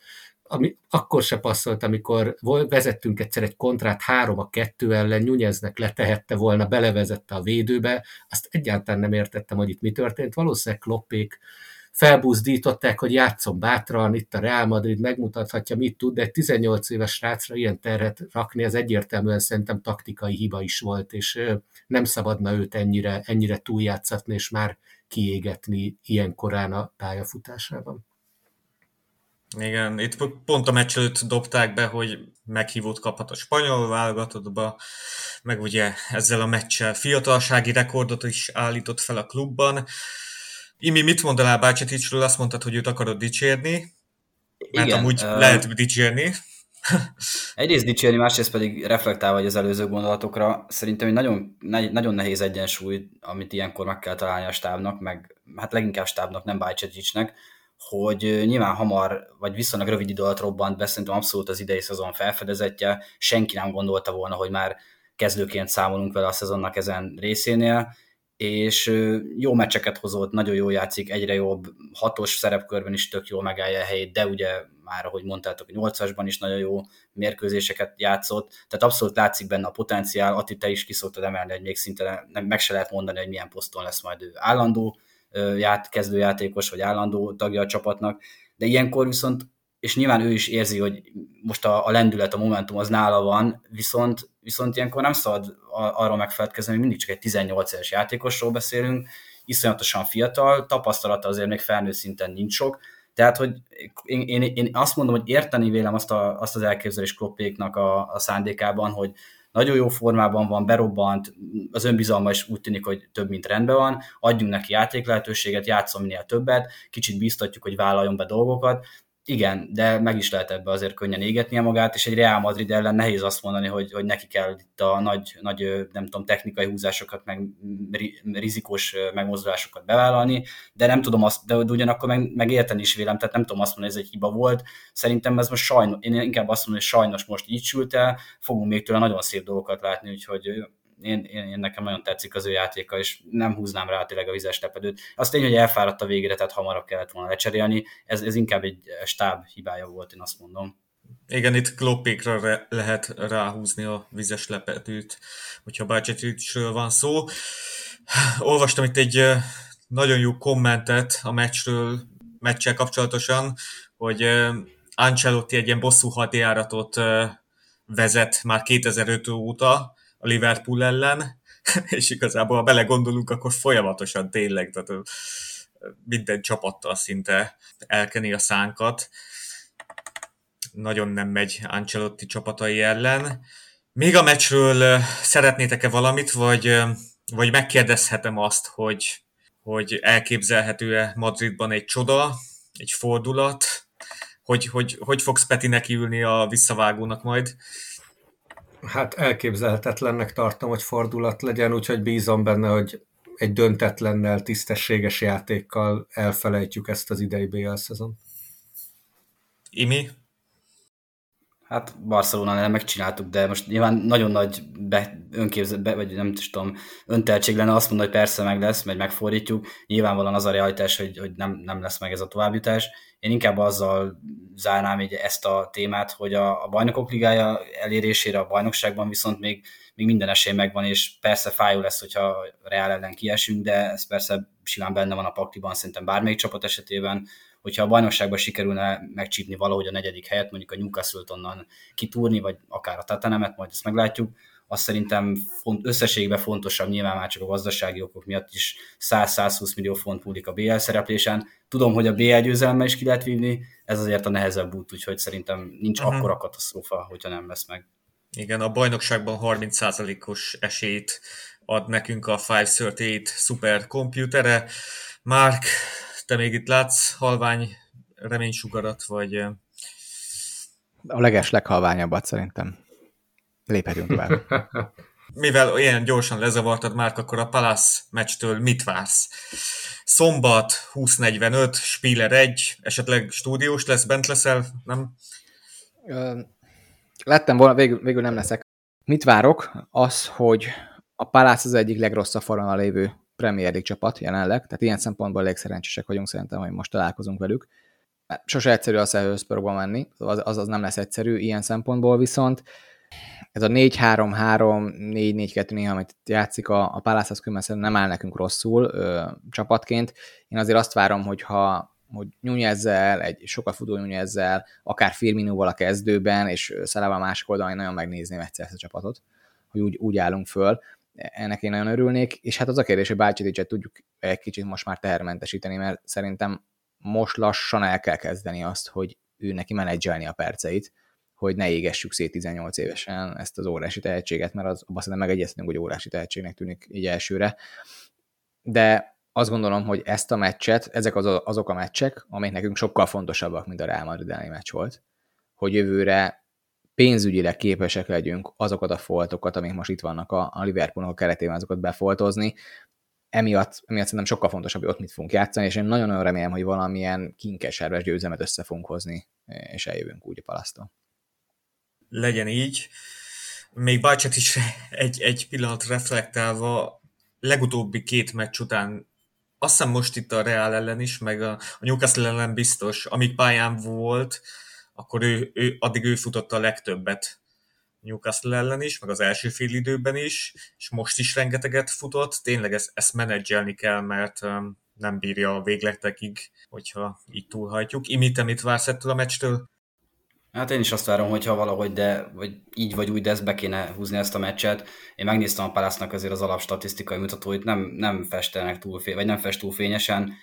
ami akkor se passzolt, amikor vezettünk egyszer egy kontrát három a kettő ellen, Nyújeznek letehette volna, belevezette a védőbe, azt egyáltalán nem értettem, hogy itt mi történt. Valószínűleg Kloppék felbuzdították, hogy játszom bátran, itt a Real Madrid megmutathatja, mit tud, de egy 18 éves srácra ilyen terhet rakni, ez egyértelműen szerintem taktikai hiba is volt, és nem szabadna őt ennyire, ennyire túljátszatni, és már kiégetni ilyen korán a pályafutásában. Igen, itt pont a meccs előtt dobták be, hogy meghívót kaphat a spanyol válogatottba, meg ugye ezzel a meccsel fiatalsági rekordot is állított fel a klubban. Imi, mit mondanál Bácseticsről? Azt mondtad, hogy őt akarod dicsérni, mert Igen, amúgy uh... lehet dicsérni. Egyrészt dicsérni, másrészt pedig reflektálva az előző gondolatokra, szerintem egy nagyon, nagyon nehéz egyensúly, amit ilyenkor meg kell találni a stábnak, meg hát leginkább stábnak, nem Bajceticsnek, hogy nyilván hamar, vagy viszonylag rövid idő alatt robbant be, szerintem abszolút az idei szezon felfedezetje, senki nem gondolta volna, hogy már kezdőként számolunk vele a szezonnak ezen részénél, és jó meccseket hozott, nagyon jó játszik, egyre jobb, hatos szerepkörben is tök jól megállja a helyét, de ugye már, ahogy mondtátok, nyolcasban is nagyon jó mérkőzéseket játszott, tehát abszolút látszik benne a potenciál, Ati, te is kiszoktad emelni, hogy még szinte nem, meg se lehet mondani, hogy milyen poszton lesz majd ő állandó ját, kezdőjátékos, vagy állandó tagja a csapatnak, de ilyenkor viszont és nyilván ő is érzi, hogy most a, a lendület, a momentum az nála van, viszont, viszont ilyenkor nem szabad arról megfelelkezni, hogy mindig csak egy 18 éves játékosról beszélünk, iszonyatosan fiatal, tapasztalata azért még felnőtt szinten nincs sok, tehát, hogy én, én, én azt mondom, hogy érteni vélem azt, a, azt az elképzelés Kloppéknak a, a szándékában, hogy nagyon jó formában van, berobbant, az önbizalma is úgy tűnik, hogy több, mint rendben van, adjunk neki játék lehetőséget, játszom minél többet, kicsit biztatjuk, hogy vállaljon be dolgokat, igen, de meg is lehet ebbe azért könnyen égetnie magát, és egy Real Madrid ellen nehéz azt mondani, hogy, hogy neki kell itt a nagy, nagy, nem tudom, technikai húzásokat, meg rizikós megmozdulásokat bevállalni, de nem tudom azt, de ugyanakkor meg, meg érteni is vélem, tehát nem tudom azt mondani, hogy ez egy hiba volt. Szerintem ez most sajnos, én inkább azt mondom, hogy sajnos most így sült el, fogunk még tőle nagyon szép dolgokat látni, úgyhogy én, én, én nekem nagyon tetszik az ő játéka, és nem húznám rá tényleg a vizes lepedőt. Azt tény, hogy elfáradt a végére, tehát hamarabb kellett volna lecserélni. Ez, ez inkább egy stáb hibája volt, én azt mondom. Igen, itt kloppékra re- lehet ráhúzni a vizes lepedőt, hogyha Bácsetűcsről van szó. Olvastam itt egy nagyon jó kommentet a meccsről, meccsel kapcsolatosan, hogy Ancelotti egy ilyen bosszú hadjáratot vezet már 2005 óta, a Liverpool ellen, és igazából, ha belegondolunk, akkor folyamatosan tényleg, tehát minden csapattal szinte elkeni a szánkat. Nagyon nem megy Ancelotti csapatai ellen. Még a meccsről szeretnétek-e valamit, vagy, vagy megkérdezhetem azt, hogy, hogy elképzelhető-e Madridban egy csoda, egy fordulat, hogy, hogy, hogy fogsz Petinek ülni a visszavágónak majd? Hát elképzelhetetlennek tartom, hogy fordulat legyen, úgyhogy bízom benne, hogy egy döntetlennel, tisztességes játékkal elfelejtjük ezt az idei BL szezon. Imi? Hát Barcelona megcsináltuk, de most nyilván nagyon nagy be, önképzet, be, vagy nem tudom, önteltség lenne azt mondani, hogy persze meg lesz, meg megfordítjuk. Nyilvánvalóan az a realitás, hogy, hogy nem, nem lesz meg ez a továbbjutás. Én inkább azzal zárnám így ezt a témát, hogy a, a bajnokok ligája elérésére a bajnokságban viszont még, még minden esély megvan, és persze fájó lesz, hogyha Real ellen kiesünk, de ez persze simán benne van a paktiban, szerintem bármelyik csapat esetében, hogyha a bajnokságban sikerülne megcsípni valahogy a negyedik helyet, mondjuk a Newcastle-t onnan kitúrni, vagy akár a Tatanemet, majd ezt meglátjuk, azt szerintem font, összességben fontosabb, nyilván már csak a gazdasági okok miatt is 100-120 millió font múlik a BL szereplésen. Tudom, hogy a BL győzelemmel is ki lehet vívni, ez azért a nehezebb út, úgyhogy szerintem nincs uh-huh. akkora katasztrófa, hogyha nem lesz meg. Igen, a bajnokságban 30%-os esélyt ad nekünk a 538 szuperkomputere. Mark, te még itt látsz halvány reménysugarat, vagy... A leges leghalványabbat szerintem. Léphetünk tovább. Mivel ilyen gyorsan lezavartad már, akkor a Palace meccstől mit vársz? Szombat 20.45, Spieler 1, esetleg stúdiós lesz, bent leszel, nem? lettem volna, végül, végül nem leszek. Mit várok? Az, hogy a Palace az egyik legrosszabb falon lévő Premier League csapat jelenleg, tehát ilyen szempontból elég szerencsések vagyunk szerintem, hogy most találkozunk velük. Sose egyszerű a Szelhőszpörgba menni, az, az, az nem lesz egyszerű ilyen szempontból, viszont ez a 4-3-3, 4-4-2 néha, amit játszik a, a Palace, az nem áll nekünk rosszul ö, csapatként. Én azért azt várom, hogy ha hogy Nyújezzel, egy sokkal futó Nyújezzel, akár Firminóval a kezdőben, és Szelával a másik oldalon, én nagyon megnézném egyszer ezt a csapatot, hogy úgy, úgy állunk föl. Ennek én nagyon örülnék, és hát az a kérdés, hogy Bácsiticset tudjuk egy kicsit most már tehermentesíteni, mert szerintem most lassan el kell kezdeni azt, hogy ő neki menedzselni a perceit, hogy ne égessük szét 18 évesen ezt az órási tehetséget, mert az, abban szerintem megegyeztünk, hogy órási tehetségnek tűnik így elsőre. De azt gondolom, hogy ezt a meccset, ezek az, azok a meccsek, amik nekünk sokkal fontosabbak, mint a Real Madrid elleni meccs volt, hogy jövőre pénzügyileg képesek legyünk azokat a foltokat, amik most itt vannak a, a Liverpoolnak a keretében, azokat befoltozni. Emiatt, emiatt szerintem sokkal fontosabb, hogy ott mit fogunk játszani, és én nagyon-nagyon remélem, hogy valamilyen kinkeserves győzelmet össze fogunk hozni, és eljövünk úgy a palasztól. Legyen így. Még Bajcsat is egy, egy pillanat reflektálva, legutóbbi két meccs után azt hiszem most itt a Real ellen is, meg a, a Newcastle ellen biztos, amíg pályán volt, akkor ő, ő, addig ő futotta a legtöbbet Newcastle ellen is, meg az első fél időben is, és most is rengeteget futott. Tényleg ezt, ezt menedzselni kell, mert um, nem bírja a végletekig, hogyha így túlhajtjuk. Imi, te mit vársz ettől a meccstől? Hát én is azt várom, hogyha valahogy, de vagy így vagy úgy, de ezt be kéne húzni ezt a meccset. Én megnéztem a Palásznak azért az alapstatisztikai mutatóit, nem, nem festenek túl, vagy nem fest túl fényesen.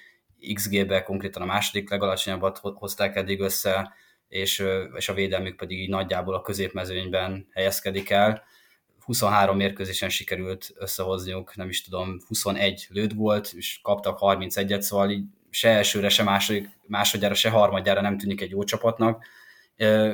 XG-be konkrétan a második legalacsonyabbat hozták eddig össze, és, és a védelmük pedig így nagyjából a középmezőnyben helyezkedik el. 23 mérkőzésen sikerült összehozniuk, nem is tudom, 21 lőtt volt, és kaptak 31-et, szóval így se elsőre, se második, másodjára, se harmadjára nem tűnik egy jó csapatnak.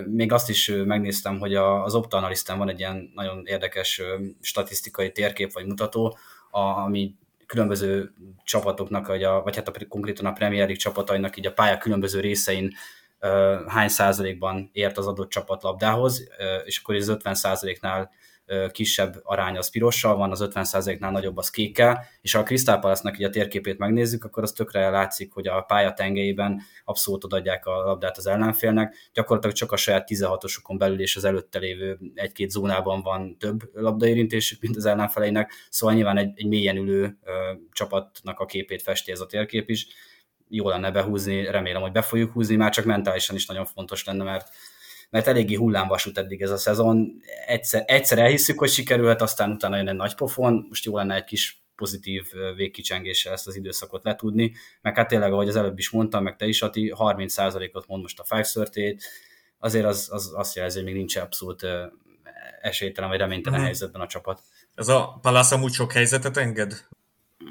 Még azt is megnéztem, hogy az Optanalisten van egy ilyen nagyon érdekes statisztikai térkép vagy mutató, ami különböző csapatoknak, vagy, a, vagy hát a, konkrétan a Premier League csapatainak így a pálya különböző részein hány százalékban ért az adott csapat labdához, és akkor ez 50 százaléknál kisebb arány az pirossal van, az 50 százaléknál nagyobb az kékkel, és ha a Crystal Palace-nak a térképét megnézzük, akkor az tökre látszik, hogy a pálya tengelyében abszolút odaadják a labdát az ellenfélnek, gyakorlatilag csak a saját 16-osukon belül és az előtte lévő egy-két zónában van több labdaérintésük, mint az ellenfeleinek, szóval nyilván egy, egy mélyen ülő ö, csapatnak a képét festi ez a térkép is, jó lenne behúzni, remélem, hogy be fogjuk húzni, már csak mentálisan is nagyon fontos lenne, mert mert eléggé hullámvasút eddig ez a szezon. Egyszer, egyszer elhiszük, hogy sikerült, aztán utána jön egy nagy pofon, most jó lenne egy kis pozitív végkicsengéssel ezt az időszakot letudni, meg hát tényleg, ahogy az előbb is mondtam, meg te is, Ati, 30%-ot mond most a 5 azért az, az azt jelzi, hogy még nincs abszolút esélytelen vagy reménytelen mm. helyzetben a csapat. Ez a Palace amúgy sok helyzetet enged?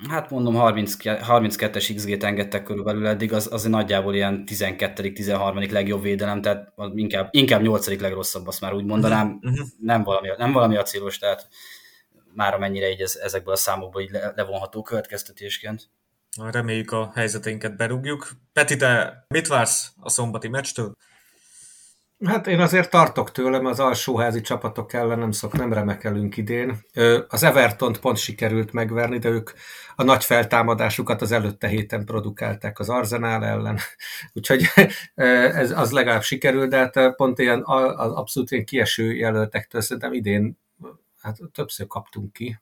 Hát mondom, 30, 32-es XG-t engedtek körülbelül eddig, az, az nagyjából ilyen 12 13 legjobb védelem, tehát inkább, inkább 8 legrosszabb, azt már úgy mondanám, uh-huh. nem, valami, nem valami a célos, tehát már amennyire így ez, ezekből a számokból így levonható következtetésként. Reméljük a helyzeteinket berúgjuk. Peti, te mit vársz a szombati meccstől? Hát én azért tartok tőlem, az alsóházi csapatok ellen nem szok, nem remekelünk idén. Az Everton pont sikerült megverni, de ők a nagy feltámadásukat az előtte héten produkálták az Arzenál ellen, úgyhogy ez az legalább sikerült, de hát pont ilyen az abszolút ilyen kieső jelöltektől szerintem idén hát többször kaptunk ki.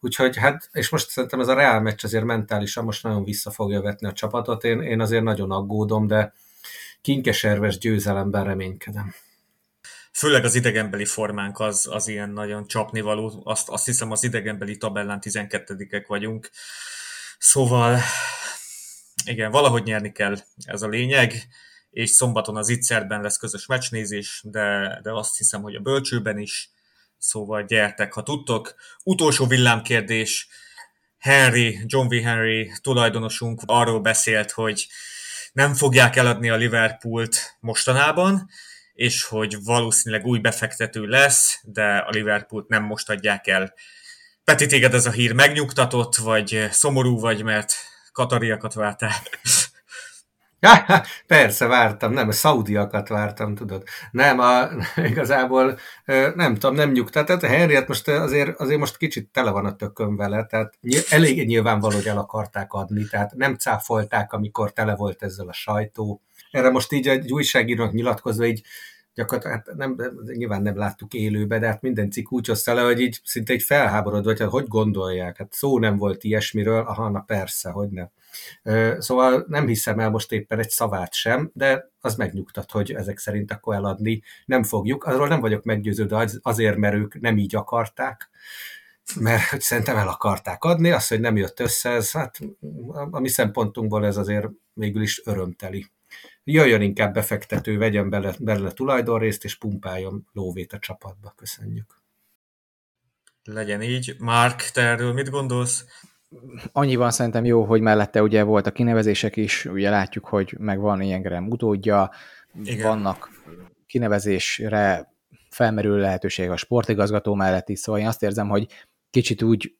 Úgyhogy hát, és most szerintem ez a Real meccs azért mentálisan most nagyon vissza fogja vetni a csapatot. Én, én azért nagyon aggódom, de kinkeserves győzelemben reménykedem. Főleg az idegenbeli formánk az, az ilyen nagyon csapnivaló. Azt, azt hiszem az idegenbeli tabellán 12-ek vagyunk. Szóval igen, valahogy nyerni kell, ez a lényeg, és szombaton az Itzerben lesz közös meccsnézés, de, de azt hiszem, hogy a bölcsőben is, szóval gyertek, ha tudtok. Utolsó villámkérdés, Henry, John V. Henry tulajdonosunk arról beszélt, hogy nem fogják eladni a Liverpoolt mostanában, és hogy valószínűleg új befektető lesz, de a Liverpoolt nem most adják el. Peti, téged ez a hír megnyugtatott, vagy szomorú vagy, mert katariakat vártál? Ja, persze, vártam, nem, a szaudiakat vártam, tudod. Nem, a, igazából nem tudom, nem nyugtat. Tehát a Henriet most azért, azért most kicsit tele van a tököm vele, tehát elég nyilvánvaló, hogy el akarták adni, tehát nem cáfolták, amikor tele volt ezzel a sajtó. Erre most így egy újságírónak nyilatkozva így gyakorlatilag hát nem, nyilván nem láttuk élőbe, de hát minden cikk úgy hozta le, hogy így szinte egy felháborodva, hogy hát hogy gondolják, hát szó nem volt ilyesmiről, aha, na persze, hogy nem. Szóval nem hiszem el most éppen egy szavát sem, de az megnyugtat, hogy ezek szerint akkor eladni nem fogjuk. Arról nem vagyok meggyőződve azért, mert ők nem így akarták, mert hogy szerintem el akarták adni, az, hogy nem jött össze, ez, hát a mi szempontunkból ez azért végül is örömteli. Jöjjön inkább befektető, vegyen bele, bele tulajdonrészt, és pumpáljon lóvét a csapatba. Köszönjük. Legyen így. Mark, te erről mit gondolsz? annyiban szerintem jó, hogy mellette ugye volt a kinevezések is, ugye látjuk, hogy meg van ilyen Graham utódja, Igen. vannak kinevezésre felmerül lehetőség a sportigazgató mellett is, szóval én azt érzem, hogy kicsit úgy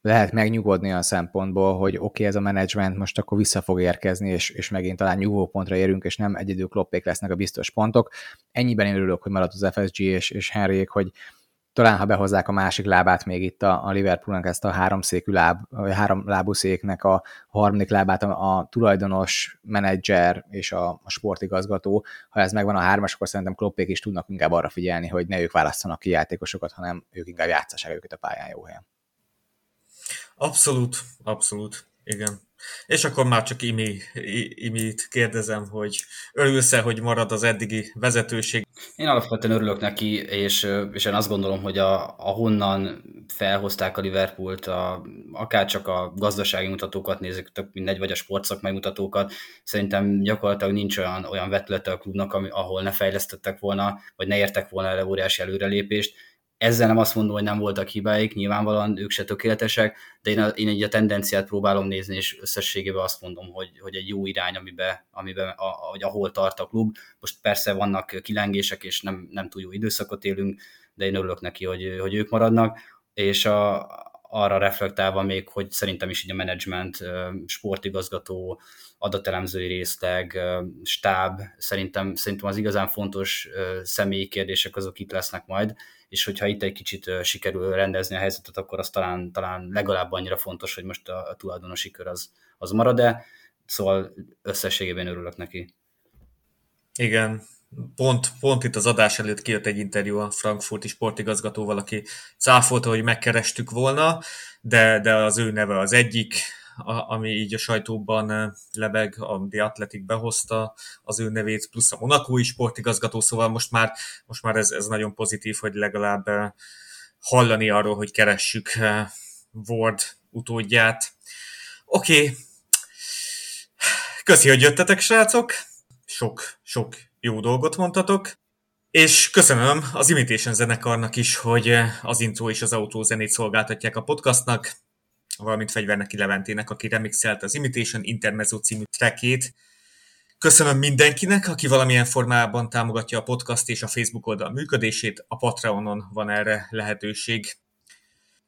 lehet megnyugodni a szempontból, hogy oké, okay, ez a menedzsment most akkor vissza fog érkezni, és, és megint talán nyugvópontra érünk, és nem egyedül kloppék lesznek a biztos pontok. Ennyiben én örülök, hogy maradt az FSG és, és Henryék, hogy talán ha behozzák a másik lábát még itt a, a Liverpoolnak ezt a háromszékű láb, vagy három lábú széknek a harmadik lábát a, a tulajdonos, menedzser és a, a sportigazgató. Ha ez megvan a hármas, akkor szerintem kloppék is tudnak inkább arra figyelni, hogy ne ők választanak ki játékosokat, hanem ők inkább játszassák őket a pályán jó helyen. Abszolút, abszolút, igen. És akkor már csak Imi, Imit kérdezem, hogy örülsz-e, hogy marad az eddigi vezetőség? Én alapvetően örülök neki, és, és én azt gondolom, hogy a, ahonnan felhozták a Liverpoolt, a, akár csak a gazdasági mutatókat nézzük, tök mindegy, vagy a sportszakmai mutatókat, szerintem gyakorlatilag nincs olyan, olyan vetülete a klubnak, ami, ahol ne fejlesztettek volna, vagy ne értek volna el óriási előrelépést, ezzel nem azt mondom, hogy nem voltak hibáik, nyilvánvalóan ők se tökéletesek, de én, a, én egy a tendenciát próbálom nézni, és összességében azt mondom, hogy, hogy egy jó irány, amiben, amiben a, hogy ahol tart a klub. Most persze vannak kilengések, és nem, nem túl jó időszakot élünk, de én örülök neki, hogy, hogy ők maradnak, és a, arra reflektálva még, hogy szerintem is így a menedzsment, sportigazgató, adatelemzői részleg, stáb, szerintem, szerintem az igazán fontos személyi kérdések azok itt lesznek majd, és hogyha itt egy kicsit sikerül rendezni a helyzetet, akkor az talán, talán legalább annyira fontos, hogy most a, a tulajdonosi kör az, az marad-e, szóval összességében örülök neki. Igen, pont, pont itt az adás előtt kijött egy interjú a frankfurti sportigazgatóval, aki cáfolta, hogy megkerestük volna, de, de az ő neve az egyik, ami így a sajtóban lebeg, a The Athletic behozta az ő nevét, plusz a monakói sportigazgató, szóval most már, most már ez, ez nagyon pozitív, hogy legalább hallani arról, hogy keressük Ward utódját. Oké, okay. köszi, hogy jöttetek, srácok! Sok, sok jó dolgot mondtatok. És köszönöm az Imitation zenekarnak is, hogy az intro és az autó zenét szolgáltatják a podcastnak valamint Fegyverneki Leventének, aki remixelt az Imitation Intermezzo című trackét. Köszönöm mindenkinek, aki valamilyen formában támogatja a podcast és a Facebook oldal működését, a Patreonon van erre lehetőség.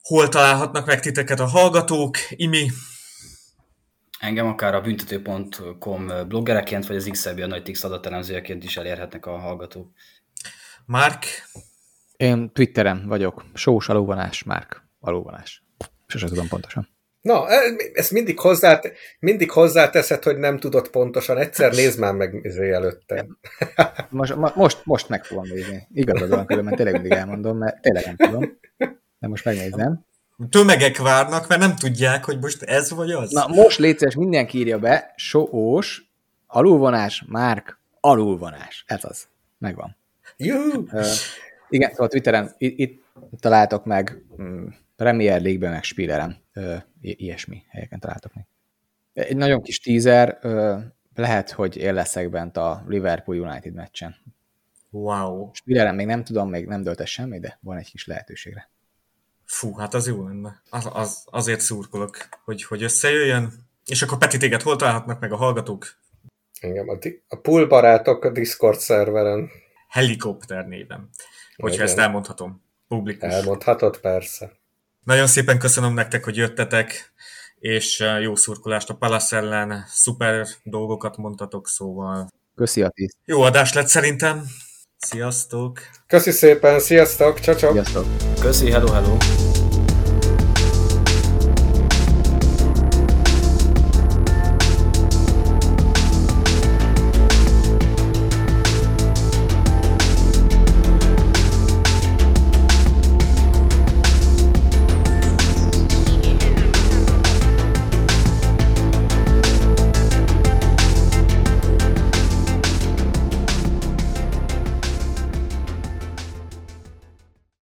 Hol találhatnak meg titeket a hallgatók? Imi? Engem akár a büntető.com bloggereként, vagy az XLB Analytics adatelemzőjeként is elérhetnek a hallgatók. Márk? Én Twitteren vagyok. Sós alóvanás, Márk. Alóvanás. Sose tudom pontosan. Na, e, ezt mindig, hozzá, mindig hozzáteszed, hogy nem tudod pontosan. Egyszer nézd már meg izé előtte. Most, most, most meg fogom nézni. Igazad van, különben tényleg mindig elmondom, mert tényleg nem tudom. De most megnézem. Tömegek várnak, mert nem tudják, hogy most ez vagy az. Na, most létszeres, mindenki írja be, sós, alulvonás, márk, alulvonás. Ez az. Megvan. Juhu! Uh, igen, szóval Twitteren itt, itt találtok meg mm, Premier League-ben, meg Spilleren, ilyesmi helyeken találtok meg. Egy nagyon kis teaser, ö, lehet, hogy én leszek bent a Liverpool United meccsen. Wow. Spilleren még nem tudom, még nem döltes semmi, de van egy kis lehetőségre. Fú, hát az jó lenne. Az, az, azért szurkolok, hogy, hogy összejöjjön. És akkor Peti, téged hol találhatnak meg a hallgatók? Engem a, a pool barátok a Discord szerveren. Helikopter néven. Hogyha Igen. ezt elmondhatom. Publikus. Elmondhatod, persze. Nagyon szépen köszönöm nektek, hogy jöttetek, és jó szurkolást a Palace ellen, szuper dolgokat mondtatok, szóval... Köszi a tíz. Jó adás lett szerintem. Sziasztok! Köszi szépen, sziasztok, csacsok! Sziasztok! Köszi, hello, hello!